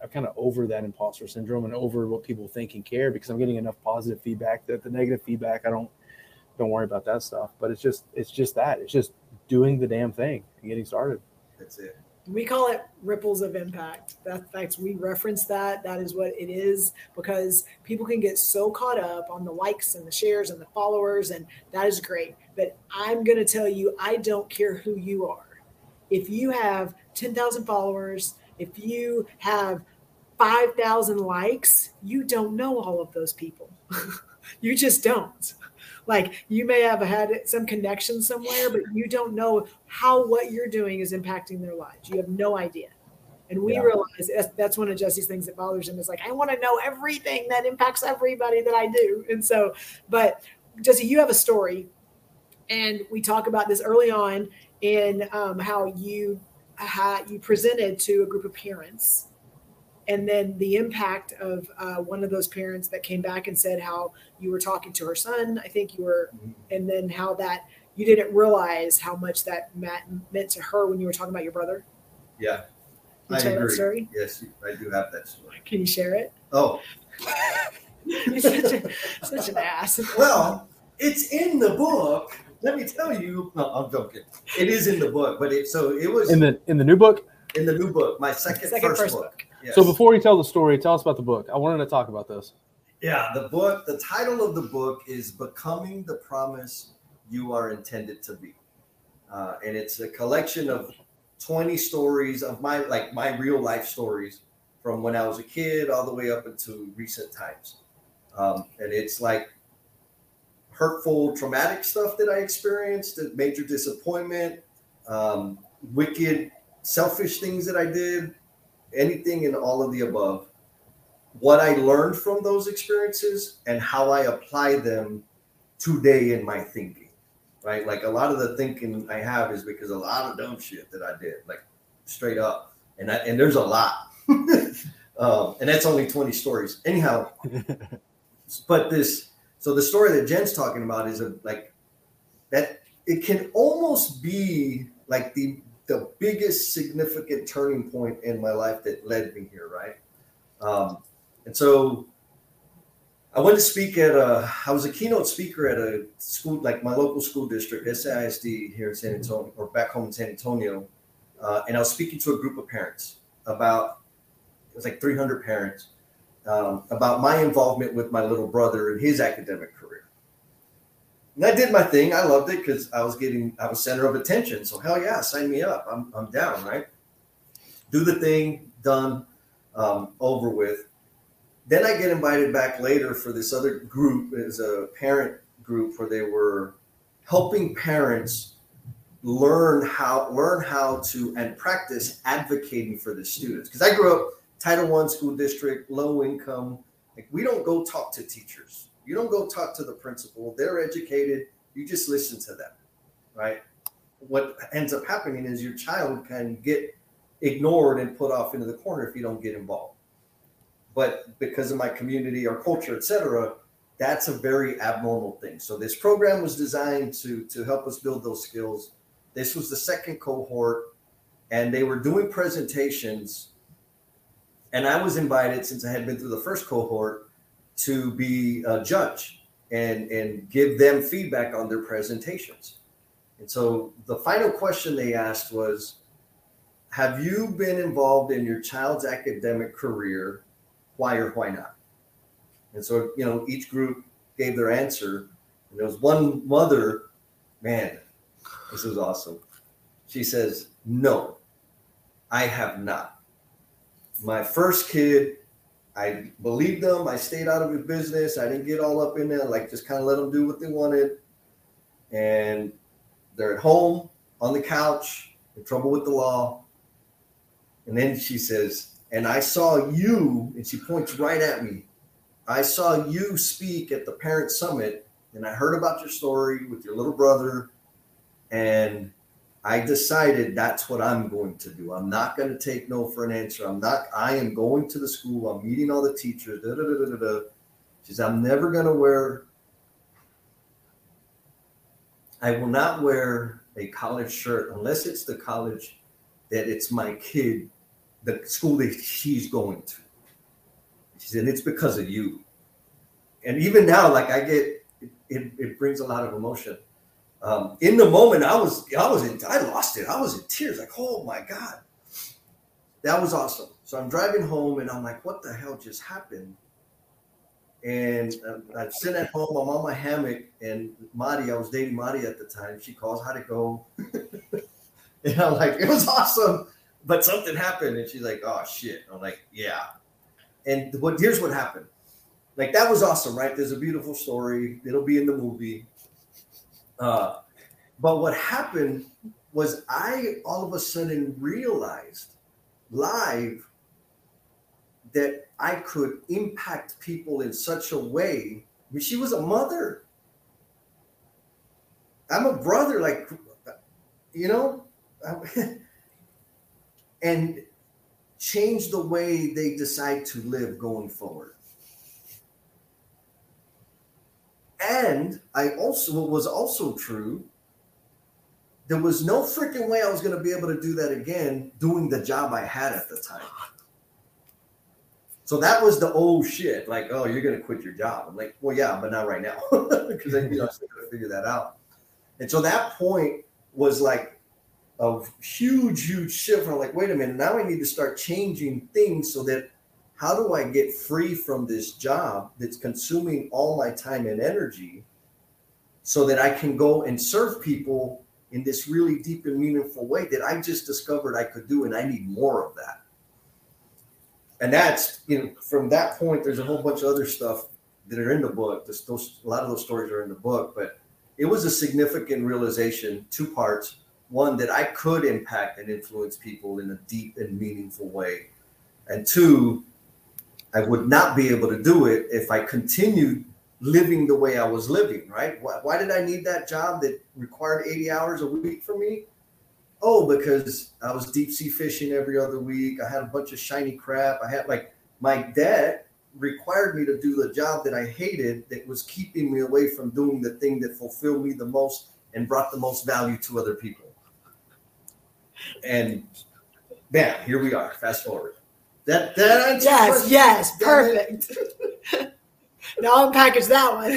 I, I- I'm kind of over that imposter syndrome and over what people think and care because I'm getting enough positive feedback that the negative feedback I don't don't worry about that stuff. But it's just it's just that it's just doing the damn thing and getting started. That's it. We call it ripples of impact. That that's we reference that. That is what it is because people can get so caught up on the likes and the shares and the followers, and that is great. But I'm gonna tell you, I don't care who you are. If you have 10,000 followers, if you have 5,000 likes, you don't know all of those people. you just don't. Like you may have had some connection somewhere, but you don't know how what you're doing is impacting their lives. You have no idea. And we Yeah. realize that's, one of Jesse's things that bothers him is like, I want to know everything that impacts everybody that I do. And so, but Jesse, you have a story, and we talk about this early on in um, how you how you presented to a group of parents and then the impact of uh, one of those parents that came back and said how you were talking to her son i think you were and then how that you didn't realize how much that Matt meant to her when you were talking about your brother Yeah. Can you I tell that agree. story Yes, I do have that story. can you share it Oh, He's such, a, such an ass well, it's in the book. Let me tell you. No, I'm joking. It is in the book, but it so it was In in the in the new book. In the, new book, my second, second first, first book. book Yes. So before you tell the story, tell us about the book. I wanted to talk about this. Yeah, the book, the title of the book is Becoming the Promise You Are Intended to Be. Uh, and it's a collection of 20 stories of my like my real life stories from when I was a kid all the way up into recent times. Um, and it's like hurtful, traumatic stuff that I experienced, major disappointment, um, wicked, selfish things that I did, anything and all of the above what I learned from those experiences and how I apply them today in my thinking. Right? Like a lot of the thinking I have is because a lot of dumb shit that I did, like straight up. And I, and there's a lot. um, and that's only 20 stories. Anyhow, but this so the story that Jen's talking about is a like that it can almost be like the the biggest significant turning point in my life that led me here, right? Um, and so I went to speak at a, I was a keynote speaker at a school, like my local school district, SISD here in San Antonio, or back home in San Antonio. Uh, and I was speaking to a group of parents about, it was like 300 parents, um, about my involvement with my little brother and his academic. And I did my thing. I loved it because I was getting, I was center of attention. So hell yeah, sign me up. I'm, I'm down, right? Do the thing, done, um, over with. Then I get invited back later for this other group, as a parent group where they were helping parents learn how learn how to and practice advocating for the students. Because I grew up Title One school district, low income. Like we don't go talk to teachers. You don't go talk to the principal. They're educated. You just listen to them, right? What ends up happening is your child can get ignored and put off into the corner if you don't get involved but because of my community or culture, etc., that's a very abnormal thing. So this program was designed to to help us build those skills. This was the second cohort, and they were doing presentations. And I was invited, since I had been through the first cohort, to be a judge. and and give them feedback on their presentations. And so the final question they asked was, "Have you been involved in your child's academic career? Why or why not?" And so you know each group gave their answer. And there was one mother, man, this is awesome. She says, "No, I have not. My first kid." I believed them. I stayed out of his business. I didn't get all up in there, like just kind of let them do what they wanted. And they're at home on the couch, in trouble with the law. And then she says, And I saw you, and she points right at me. I saw you speak at the parent summit, and I heard about your story with your little brother. And I decided that's what I'm going to do. I'm not going to take no for an answer. I'm not, I am going to the school. I'm meeting all the teachers. Da, da, da, da, da. She says, I'm never going to wear, I will not wear a college shirt unless it's the college that it's my kid, the school that she's going to. She said, it's because of you. And even now, like I get, it, it brings a lot of emotion um, in the moment, I was I was in I lost it. I was in tears, like oh my god, that was awesome. So I'm driving home, and I'm like, what the hell just happened? And um, I'm sitting at home. I'm on my hammock, and Madi, I was dating Madi at the time. She calls, "How'd it go?" and I'm like, "It was awesome," but something happened, and she's like, "Oh shit!" I'm like, "Yeah." And what here's what happened. Like that was awesome, right? There's a beautiful story. It'll be in the movie uh, but what happened was I all of a sudden realized live that I could impact people in such a way. I mean, she was a mother. I'm a brother, like, you know, and change the way they decide to live going forward. And I also, what was also true, there was no freaking way I was going to be able to do that again doing the job I had at the time. So that was the old shit. Like, oh, you're going to quit your job. I'm like, well, yeah, but not right now. Because you know, I still got to figure that out. And so that point was like a huge, huge shift. I'm like, wait a minute, now I need to start changing things so that how do I get free from this job that's consuming all my time and energy so that I can go and serve people in this really deep and meaningful way that I just discovered I could do, and I need more of that. And that's you know from that point, there's a whole bunch of other stuff that are in the book. There's those, a lot of those stories are in the book, but it was a significant realization. Two parts: one that I could impact and influence people in a deep and meaningful way, and two I would not be able to do it if I continued living the way I was living, right? Why, why, did I need that job that required 80 hours a week for me? Oh, because I was deep sea fishing every other week. I had a bunch of shiny crap. I had like my debt required me to do the job that I hated that was keeping me away from doing the thing that fulfilled me the most and brought the most value to other people. And bam, here we are. Fast forward. That that yes, yes, perfect. now unpackage that one.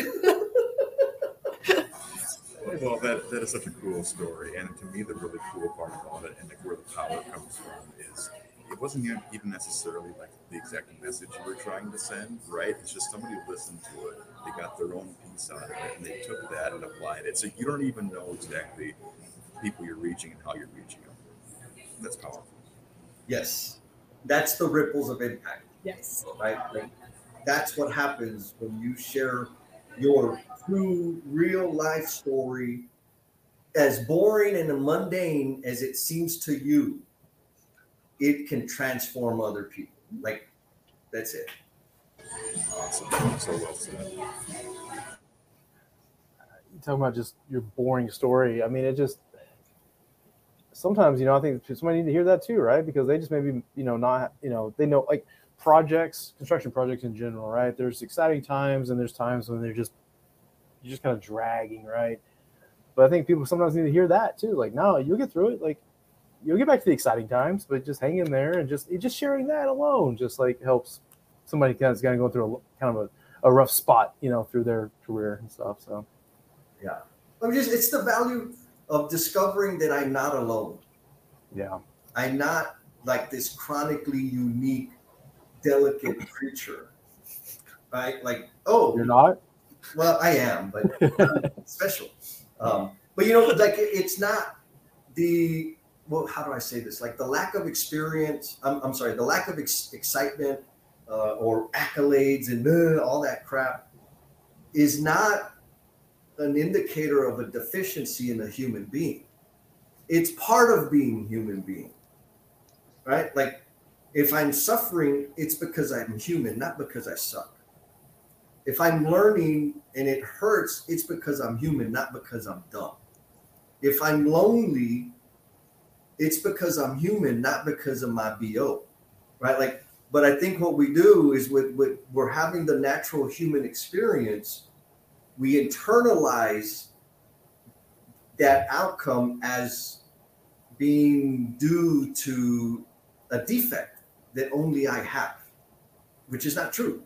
well, that that is such a cool story, and to me, the really cool part about it, and like where the power comes from, is it wasn't even necessarily like the exact message you were trying to send, right? It's just somebody listened to it, they got their own piece out of it, and they took that and applied it. So you don't even know exactly people you're reaching and how you're reaching them. That's powerful. Yes that's the ripples of impact. Yes. Right. Like, that's what happens when you share your true, real life story, as boring and mundane as it seems to you. It can transform other people. Like, that's it. Awesome. So well said. You talking about just your boring story. I mean, it just sometimes you know I think somebody need to hear that too, right? Because they just maybe you know not you know they know like projects, construction projects in general, right? There's exciting times and there's times when they're just you're just kind of dragging, right? But I think people sometimes need to hear that too. Like, no, you'll get through it. Like, you'll get back to the exciting times, but just hang in there and just just sharing that alone just like helps somebody kind of, kind of going through a kind of a rough spot, you know, through their career and stuff. So, yeah, I mean, just it's the value of discovering that I'm not alone. Yeah, I'm not like this chronically unique, delicate creature, right? Like, oh, you're not. Well, I am, but special. Um, but you know, like it's not the well. How do I say this? Like the lack of experience. I'm, I'm sorry, the lack of ex- excitement uh, or accolades and uh, all that crap is not an indicator of a deficiency in a human being. It's part of being human being, right? Like if I'm suffering, it's because I'm human, not because I suck. If I'm learning and it hurts, it's because I'm human, not because I'm dumb. If I'm lonely, it's because I'm human, not because of my BO. Right? Like, but I think what we do is with, with we're having the natural human experience, we internalize that outcome as being due to a defect that only I have, which is not true.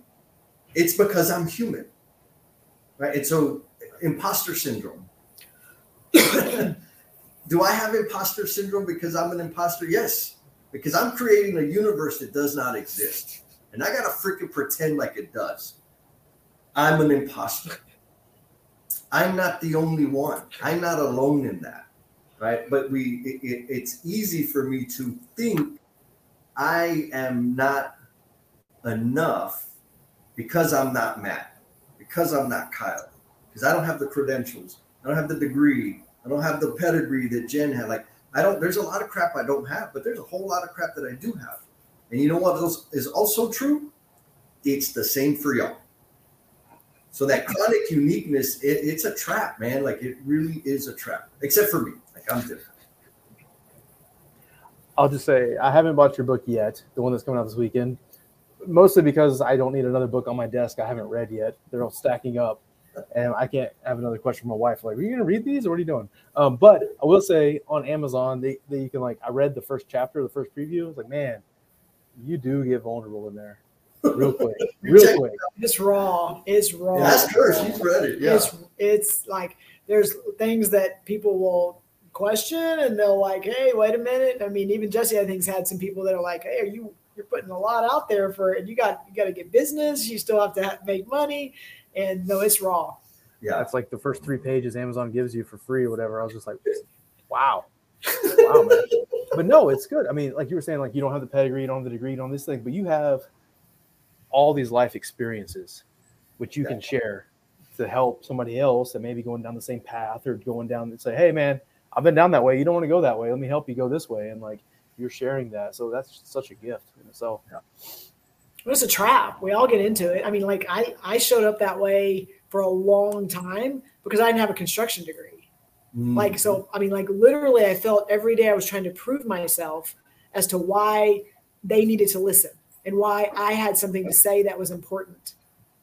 It's because I'm human. Right? And so imposter syndrome. Do I have imposter syndrome because I'm an imposter? Yes. Because I'm creating a universe that does not exist. And I gotta freaking pretend like it does. I'm an imposter. I'm not the only one. I'm not alone in that. Right. But we it, it, it's easy for me to think I am not enough because I'm not Matt, because I'm not Kyle, because I don't have the credentials, I don't have the degree, I don't have the pedigree that Jen had. Like, I don't, there's a lot of crap I don't have, but there's a whole lot of crap that I do have. And you know what else is also true? It's the same for y'all. So that chronic uniqueness, it, it's a trap, man. Like it really is a trap, except for me. Like I'm different. I'll just say I haven't bought your book yet, the one that's coming out this weekend mostly because I don't need another book on my desk I haven't read yet. They're all stacking up, and I can't have another question from my wife. Like, are you going to read these, or what are you doing? Um, but I will say on Amazon, they, they you can like I read the first chapter, the first preview. I was like, man, you do get vulnerable in there, real quick, real quick. It's raw. It's raw. Yeah, that's her. She's read it. Yeah. It's it's like there's things that people will question and they'll like, hey, wait a minute. I mean, even Jesse, I think's had some people that are like, hey, are you you're putting a lot out there for, and you got you got to get business. You still have to have, make money, and no, it's raw. Yeah, it's like the first three pages Amazon gives you for free or whatever. I was just like, wow, wow, man. But no, it's good. I mean, like you were saying, like you don't have the pedigree, you don't have the degree, you don't have this thing, but you have all these life experiences which you can share to help somebody else that may be going down the same path or going down and say, hey man, I've been down that way. You don't want to go that way. Let me help you go this way. And like you're sharing that. So that's such a gift in itself. Yeah. It's a trap. We all get into it. I mean, like I, I showed up that way for a long time because I didn't have a construction degree. Mm-hmm. Like, so, I mean, like literally I felt every day I was trying to prove myself as to why they needed to listen and why I had something to say that was important.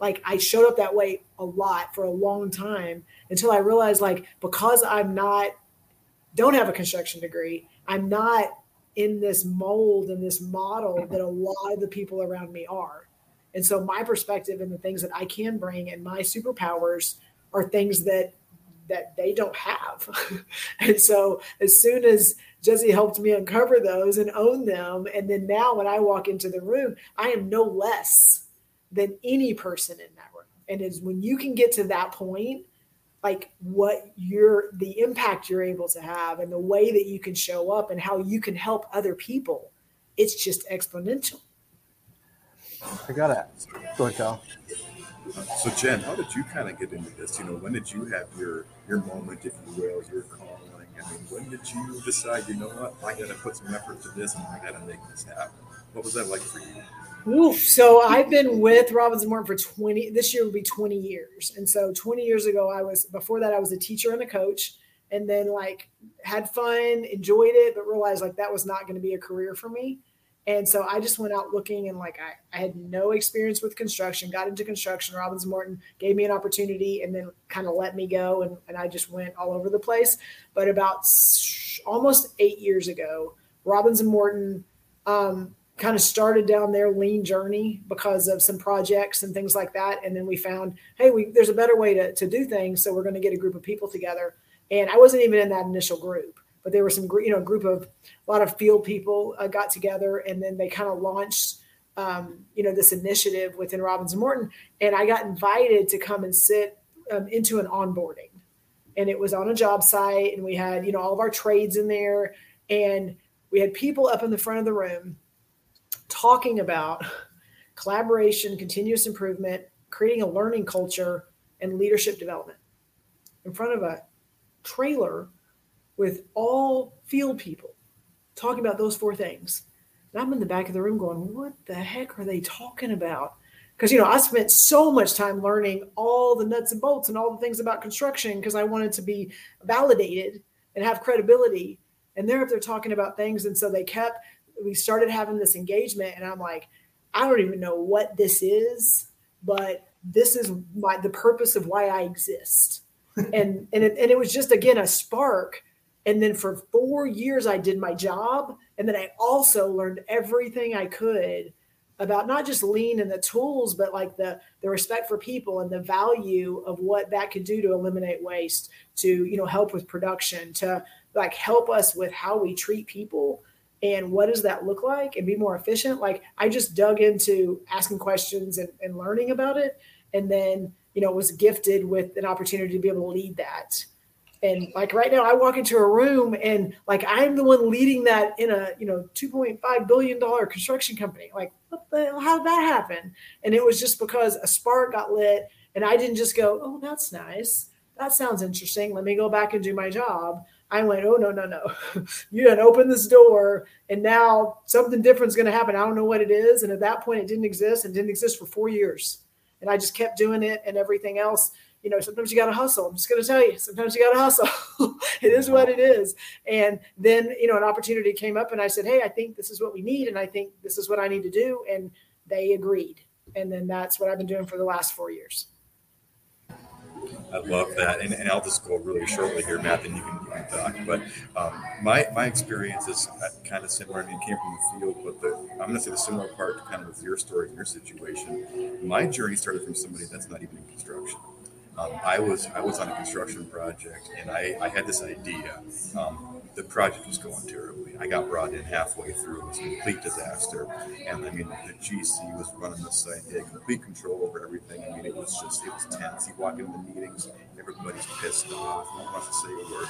Like I showed up that way a lot for a long time until I realized like, because I'm not, don't have a construction degree, I'm not in this mold and this model that a lot of the people around me are. And so my perspective and the things that I can bring and my superpowers are things that that they don't have. and so as soon as Jesse helped me uncover those and own them, and then now when I walk into the room, I am no less than any person in that room. And is when you can get to that point, like what you're the impact you're able to have and the way that you can show up and how you can help other people it's just exponential. I got it. Go ahead Kyle. so jen how did you kind of get into this? You know when did you have your your moment if you will your calling mean when did you decide you know what i gotta put some effort to this and i gotta make this happen what was that like for you Oof. So I've been with Robins and Morton for 20, this year will be 20 years. And so 20 years ago, I was, before that, I was a teacher and a coach and then like had fun, enjoyed it, but realized like that was not going to be a career for me. And so I just went out looking and like I, I had no experience with construction, got into construction. Robins and Morton gave me an opportunity and then kind of let me go. And, and I just went all over the place. But about almost eight years ago, Robins and Morton, um, kind of started down their lean journey because of some projects and things like that. And then we found, hey, we, there's a better way to, to do things. So we're going to get a group of people together. And I wasn't even in that initial group, but there were some, you know, a group of a lot of field people uh, got together and then they kind of launched, um, you know, this initiative within Robins and Morton. And I got invited to come and sit um, into an onboarding. And it was on a job site and we had, you know, all of our trades in there and we had people up in the front of the room talking about collaboration, continuous improvement, creating a learning culture, and leadership development in front of a trailer with all field people talking about those four things. And I'm in the back of the room going, what the heck are they talking about? Because, you know, I spent so much time learning all the nuts and bolts and all the things about construction because I wanted to be validated and have credibility. And they're up there talking about things. And so they kept we started having this engagement and i'm like i don't even know what this is but this is my the purpose of why i exist and and it, and it was just again a spark and then for four years i did my job. And then i also learned everything i could about not just lean and the tools but like the the respect for people and the value of what that could do to eliminate waste to you know help with production to like help us with how we treat people and what does that look like and be more efficient. Like i just dug into asking questions and, and learning about it. And then you know was gifted with an opportunity to be able to lead that and like right now i walk into a room and like i'm the one leading that in a you know 2.5 billion dollar construction company like what the hell how did that happen and it was just because a spark got lit and i didn't just go oh that's nice that sounds interesting let me go back and do my job I went, oh no, no, no. you didn't open this door and now something different is going to happen. I don't know what it is. And at that point it didn't exist and didn't exist for four years. And I just kept doing it and everything else. You know, sometimes you got to hustle. I'm just going to tell you, sometimes you got to hustle. it is what it is. And then, you know, an opportunity came up and I said, Hey, I think this is what we need. And I think this is what I need to do. And they agreed. And then that's what I've been doing for the last four years. I love that, and, and I'll just go really shortly here, Matt, and you can, you can talk. But um, my my experience is kind of similar. I mean, it came from the field, but the, I'm going to say the similar part, kind of with your story and your situation. My journey started from somebody that's not even in construction. Um, I was I was on a construction project, and I, I had this idea. Um, the project was going terribly. I got brought in halfway through. It was a complete disaster. And I mean, the GC was running the site. They had complete control over everything. I mean, it was just, it was tense. You walk into the meetings, everybody's pissed off. No one wants to say a word.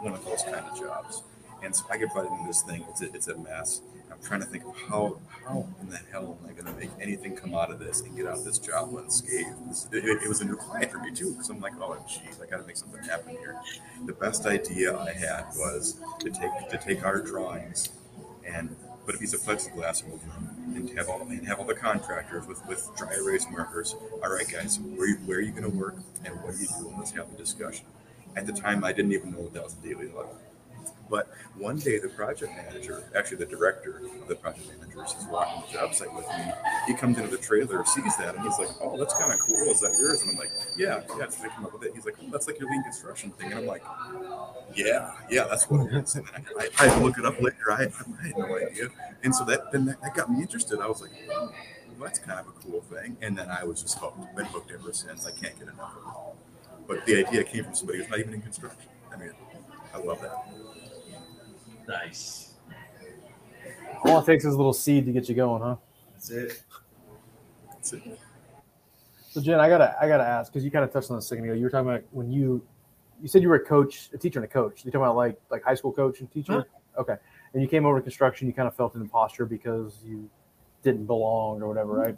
One of those kind of jobs. And so I get brought into this thing. It's a, it's a mess trying to think of how how in the hell am I going to make anything come out of this and get out of this job unscathed. It, it, it was a new client for me too because I'm like, oh geez, I got to make something happen here. The best idea I had was to take to take our drawings and put a piece of plexiglass over them and have all and have all the contractors with with dry erase markers. All right, guys, where where are you going to work and what are you doing? Let's have a discussion. At the time, I didn't even know that was a daily level. But one day, the project manager, actually the director of the project managers, is walking the job site with me. He comes into the trailer, sees that, and he's like, "Oh, that's kind of cool. Is that yours?" And I'm like, "Yeah, yeah." So they come up with it. He's like, "Oh, that's like your lean construction thing," and I'm like, "Yeah, yeah, that's what it is." And I, I, I look it up later. I, I, had no idea, and so that then that, that got me interested. I was like, oh, "That's kind of a cool thing," and then I was just hooked. Been hooked ever since. I can't get enough of it. But the idea came from somebody who's not even in construction. I mean, I love that. Nice. All it takes is a little seed to get you going, huh? That's it. That's it. So Jen, I gotta I gotta ask because you kind of touched on this a second ago. You were talking about when you you said you were a coach, a teacher, and a coach. You talking about like like high school coach and teacher? Huh? Okay. And you came over to construction. You kind of felt an imposter because you didn't belong or whatever, hmm. right?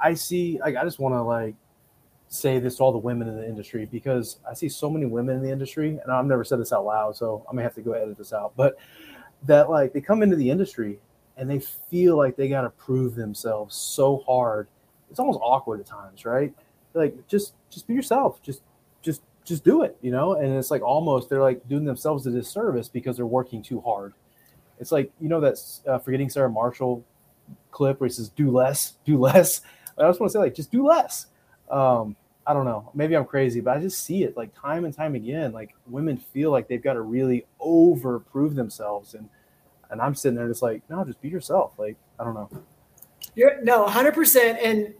I see. Like, I just want to like say this to all the women in the industry because I see so many women in the industry, and I've never said this out loud, so I may have to go edit this out. But that like they come into the industry and they feel like they got to prove themselves so hard. It's almost awkward at times, right? Like just just be yourself. Just just just do it, you know. And it's like almost they're like doing themselves a disservice because they're working too hard. It's like you know that uh, forgetting Sarah Marshall clip where he says "do less, do less." I just want to say like just do less. Um, I don't know. Maybe I'm crazy, but I just see it like time and time again. Like women feel like they've got to really over prove themselves, and and I'm sitting there just like, no, just be yourself. Like, I don't know. You're no, hundred percent, and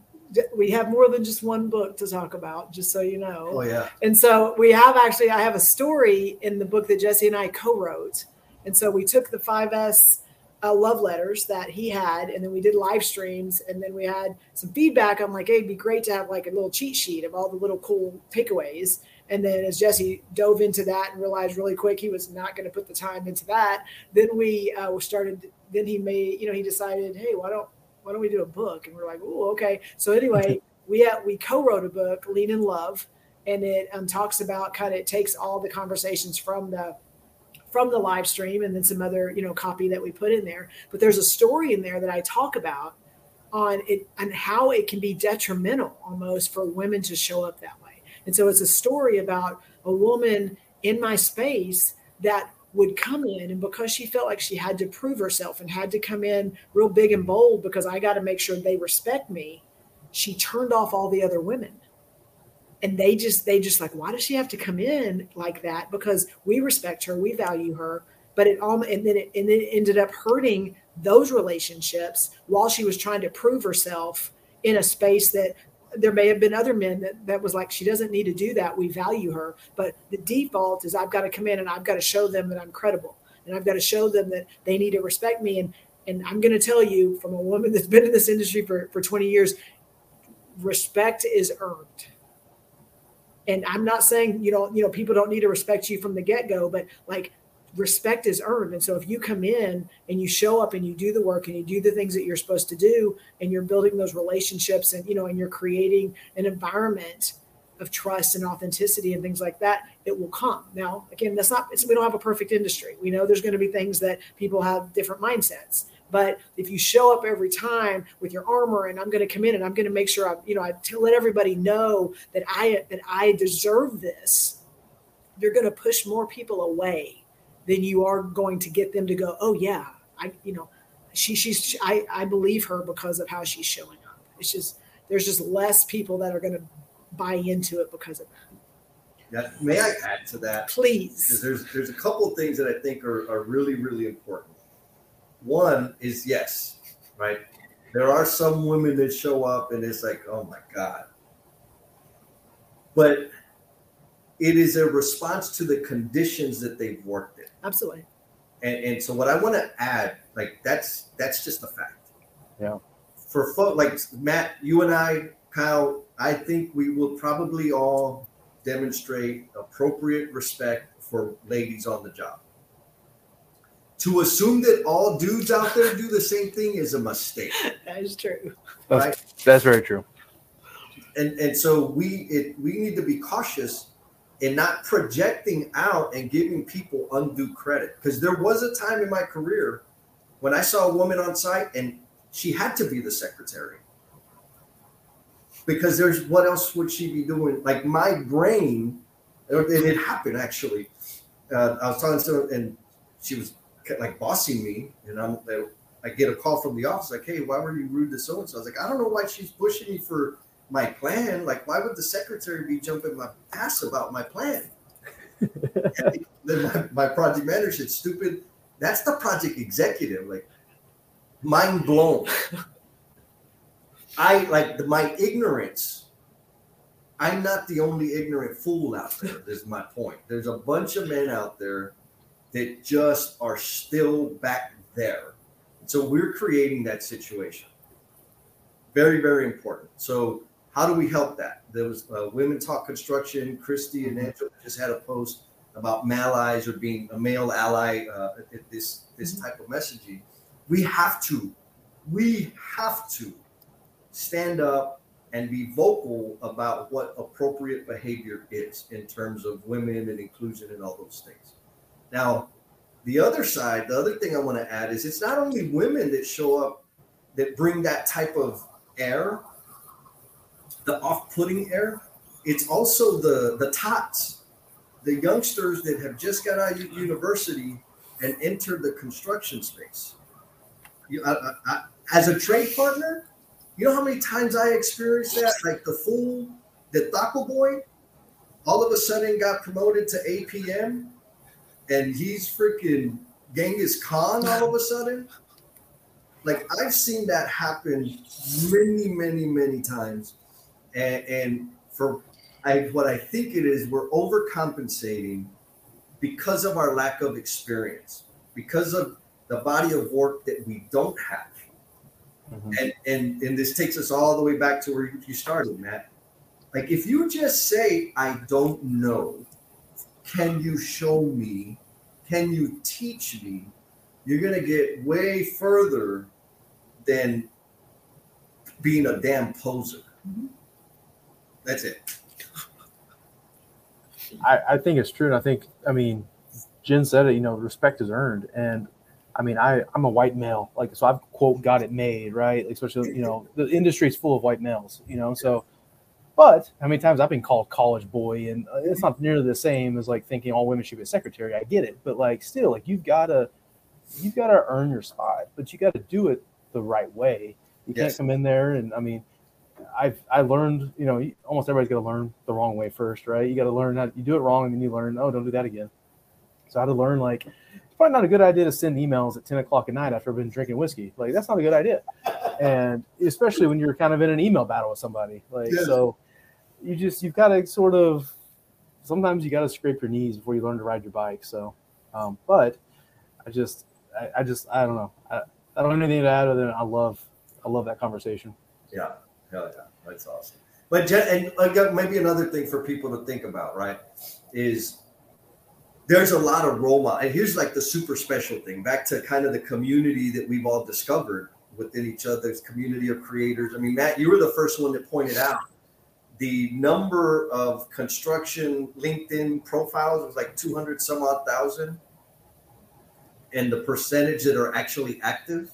we have more than just one book to talk about, just so you know. Oh yeah. And so we have actually, I have a story in the book that Jesse and I co-wrote, and so we took the 5S uh, love letters that he had, and then we did live streams, and then we had some feedback. I'm like, hey, it'd be great to have like a little cheat sheet of all the little cool takeaways. And then as Jesse dove into that and realized really quick he was not going to put the time into that, then we uh, started. Then he made, you know, he decided, hey, why don't why don't we do a book? And we're like, oh, okay. So anyway, we had, we co-wrote a book, Lean in Love, and it um, talks about kind of it takes all the conversations from the from the live stream and then some other you know copy that we put in there. But there's a story in there that I talk about on it and how it can be detrimental almost for women to show up that way. And so it's a story about a woman in my space that would come in and because she felt like she had to prove herself and had to come in real big and bold because I got to make sure they respect me, she turned off all the other women. And they just they just like why does she have to come in like that? Because we respect her, we value her, but it all and then it, and then it ended up hurting those relationships while she was trying to prove herself in a space that there may have been other men that, that was like she doesn't need to do that we value her. But the default is i've got to come in and i've got to show them that i'm credible and i've got to show them that they need to respect me and and i'm going to tell you from a woman that's been in this industry for, for 20 years respect is earned and i'm not saying you know you know people don't need to respect you from the get-go but like respect is earned. And so if you come in and you show up and you do the work and you do the things that you're supposed to do and you're building those relationships and you know and you're creating an environment of trust and authenticity and things like that, it will come. Now, again, that's not we don't have a perfect industry. We know there's going to be things that people have different mindsets. But if you show up every time with your armor and I'm going to come in and I'm going to make sure I, you know, I let everybody know that I that I deserve this, you're going to push more people away than you are going to get them to go, oh yeah, I you know, she she's I I believe her because of how she's showing up. It's just there's just less people that are going to buy into it because of that. Yeah, may I add to that? Please. Because there's there's a couple of things that I think are, are really really important. One is yes, right. There are some women that show up and it's like, oh my god. But it is a response to the conditions that they've worked in. Absolutely. And, and so what I want to add, like that's that's just a fact. Yeah. For folk like Matt, you and I, Kyle, I think we will probably all demonstrate appropriate respect for ladies on the job. To assume that all dudes out there do the same thing is a mistake. that is true. That's, right? that's very true. And and so we it we need to be cautious in not projecting out and giving people undue credit. Because there was a time in my career when I saw a woman on site and she had to be the secretary. Because there's what else would she be doing? Like my brain, and it happened actually. Uh, I was talking to her and she was like bossing me, and I'm I get a call from the office like, "Hey, why were you rude to so and so?" I was like, "I don't know why she's pushing me for my plan. Like, why would the secretary be jumping my ass about my plan? then my, my project manager said, stupid. That's the project executive. Like, mind blown. I like the, my ignorance. I'm not the only ignorant fool out there. Is my point. There's a bunch of men out there that just are still back there. So we're creating that situation. Very, very important. So how do we help that? There was uh, Women Talk Construction. Christy and Angela just had a post about allies or being a male ally. Uh, this this mm-hmm. type of messaging. We have to, we have to stand up and be vocal about what appropriate behavior is in terms of women and inclusion and all those things. Now, the other side, the other thing I want to add is it's not only women that show up that bring that type of air the off-putting air. It's also the the tots, the youngsters that have just got out of university and entered the construction space. You, I, I, I, as a trade partner, you know how many times I experienced that? Like the fool, the taco boy, all of a sudden got promoted to APM, and he's freaking Genghis Khan all of a sudden. Like I've seen that happen many, many, many times, and, and for I, what I think it is, we're overcompensating because of our lack of experience, because of the body of work that we don't have. Mm-hmm. And, and and this takes us all the way back to where you started, Matt. Like if you just say, I don't know, can you show me? Can you teach me? You're gonna get way further than being a damn poser. Mm-hmm. That's it. I, I think it's true. And I think, I mean, Jen said it, you know, respect is earned. And I mean, I, I'm a white male. Like, so I've quote got it made, right? Especially, you know, the industry is full of white males, you know, so, but how many times I've been called college boy and uh, it's not nearly the same as like thinking all women should be a secretary. I get it. But like, still, like you've got to, you've got to earn your spot, but you got to do it the right way. You yes. can't come in there and, I mean, I've I learned, you know, almost everybody's got to learn the wrong way first, right? You got to learn how you do it wrong, and then you learn, oh, don't do that again. So I had to learn like it's probably not a good idea to send emails at ten o'clock at night after I've been drinking whiskey. Like that's not a good idea, and especially when you're kind of in an email battle with somebody. Like yes. so, you just you've got to sort of sometimes you got to scrape your knees before you learn to ride your bike. So, um, but I just I, I just I don't know I, I don't have anything to add other than I love I love that conversation. Yeah. Hell yeah, that's awesome. But and again, maybe another thing for people to think about, right, is there's a lot of role model. And here's like the super special thing, back to kind of the community that we've all discovered within each other's community of creators. I mean, Matt, you were the first one that pointed out the number of construction LinkedIn profiles was like 200 some odd thousand. And the percentage that are actually active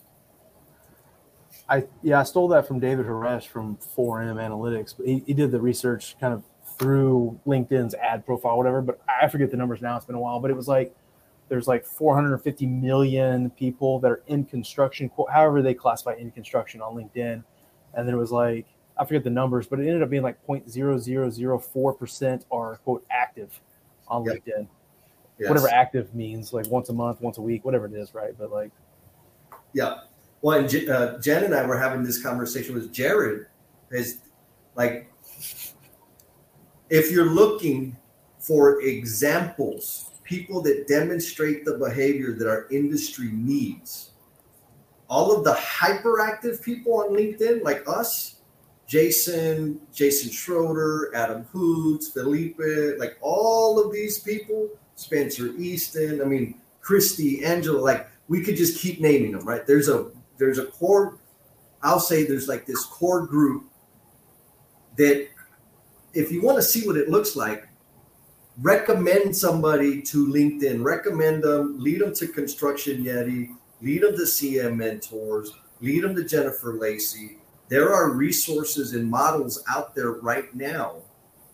I yeah, I stole that from David Haresh from 4M Analytics. But he, he did the research kind of through LinkedIn's ad profile, whatever. But I forget the numbers now. It's been a while, but it was like there's like 450 million people that are in construction, however they classify in construction on LinkedIn, and then it was like I forget the numbers, but it ended up being like 0.0004 percent are quote active on yep. LinkedIn. Yes. Whatever active means, like once a month, once a week, whatever it is, right? But like, yeah, well, and uh, Jen and I were having this conversation with Jared. Is like, if you're looking for examples, people that demonstrate the behavior that our industry needs, all of the hyperactive people on LinkedIn, like us, Jason, Jason Schroeder, Adam Hoots, Felipe, like all of these people, Spencer Easton, I mean, Christy, Angela, like we could just keep naming them, right? There's a there's a core i'll say there's like this core group that if you want to see what it looks like recommend somebody to linkedin recommend them lead them to construction yeti lead them to cm mentors lead them to jennifer lacy there are resources and models out there right now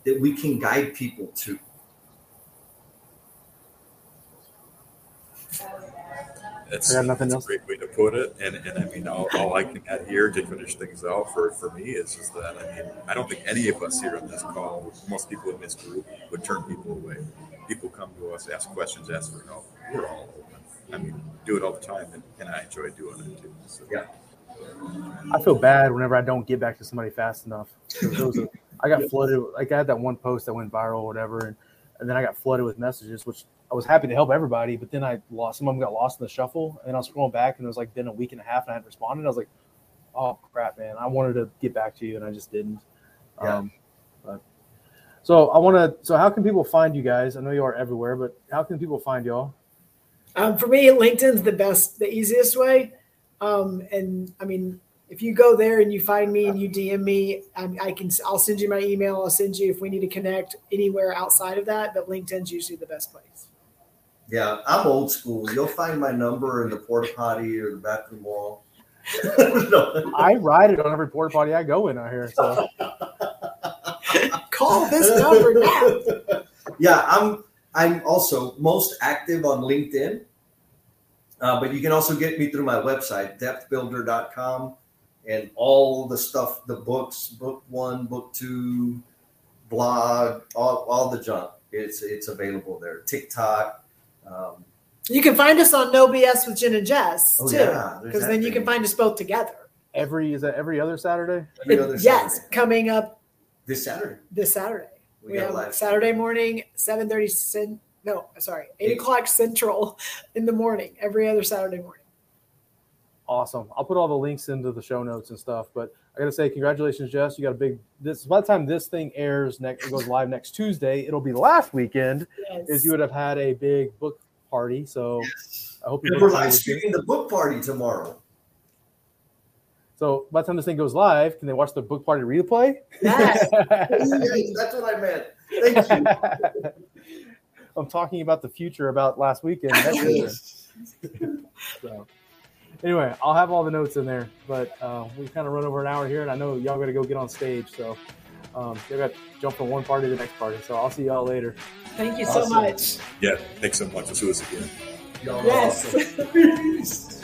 that we can guide people to That's, I got nothing else. a great way to put it. And, and I mean, all, all, I can add here to finish things out for, for me is just that I mean, I don't think any of us here on this call, most people in this group, would turn people away. People come to us, ask questions, ask for help. We're all open. I mean, do it all the time, and, and I enjoy doing it too. So. Yeah. I feel bad whenever I don't get back to somebody fast enough. A, I got flooded. Like I had that one post that went viral or whatever, and, and then I got flooded with messages, which I was happy to help everybody, but then I lost some of them got lost in the shuffle, and I was scrolling back, and it was like been a week and a half, and I hadn't responded. I was like, "Oh crap, man! I wanted to get back to you, and I just didn't." Yeah. Um, but so I want to. So how can people find you guys? I know you are everywhere, but how can people find y'all? Um, for me, LinkedIn's the best, the easiest way. Um, and I mean, if you go there and you find me and you DM me, I, I, can I'll send you my email. I'll send you if we need to connect anywhere outside of that. But LinkedIn's usually the best place. Yeah, I'm old school. You'll find my number in the porta potty or the bathroom wall. no. I ride it on every porta potty I go in out here. So call this number now. Yeah, I'm. I'm also most active on LinkedIn, uh, but you can also get me through my website depthbuilder.com and all the stuff, the books, book one, book two, blog, all, all the junk. It's it's available there. TikTok, um, You can find us on No BS with Jen and Jess Oh, too, because that then you can find us both together. Every is that every other Saturday? Every It- other yes, Saturday. coming up This Saturday. this Saturday. We, We, got have live. Saturday morning, seven thirty. Cent- no, sorry, eight Eight. o'clock central in the morning. Every other Saturday morning. Awesome. I'll put all the links into the show notes and stuff. But I gotta say, congratulations, Jess. You got a big this by the time this thing airs next it goes live next Tuesday, it'll be last weekend, Yes. is you would have had a big book party. So I hope you we're live streaming the book party tomorrow. So by the time this thing goes live, can they watch the book party replay? Yes. Yes, That's what I meant. Thank you. I'm talking about the future about last weekend. Next. So anyway, I'll have all the notes in there, but uh, we've kind of run over an hour here, and I know y'all got to go get on stage. So um, y'all got to jump from one party to the next party. So I'll see y'all later. Thank you so much. Yeah, thanks so much. Let's do this again. Y'all are Yes. awesome. Peace.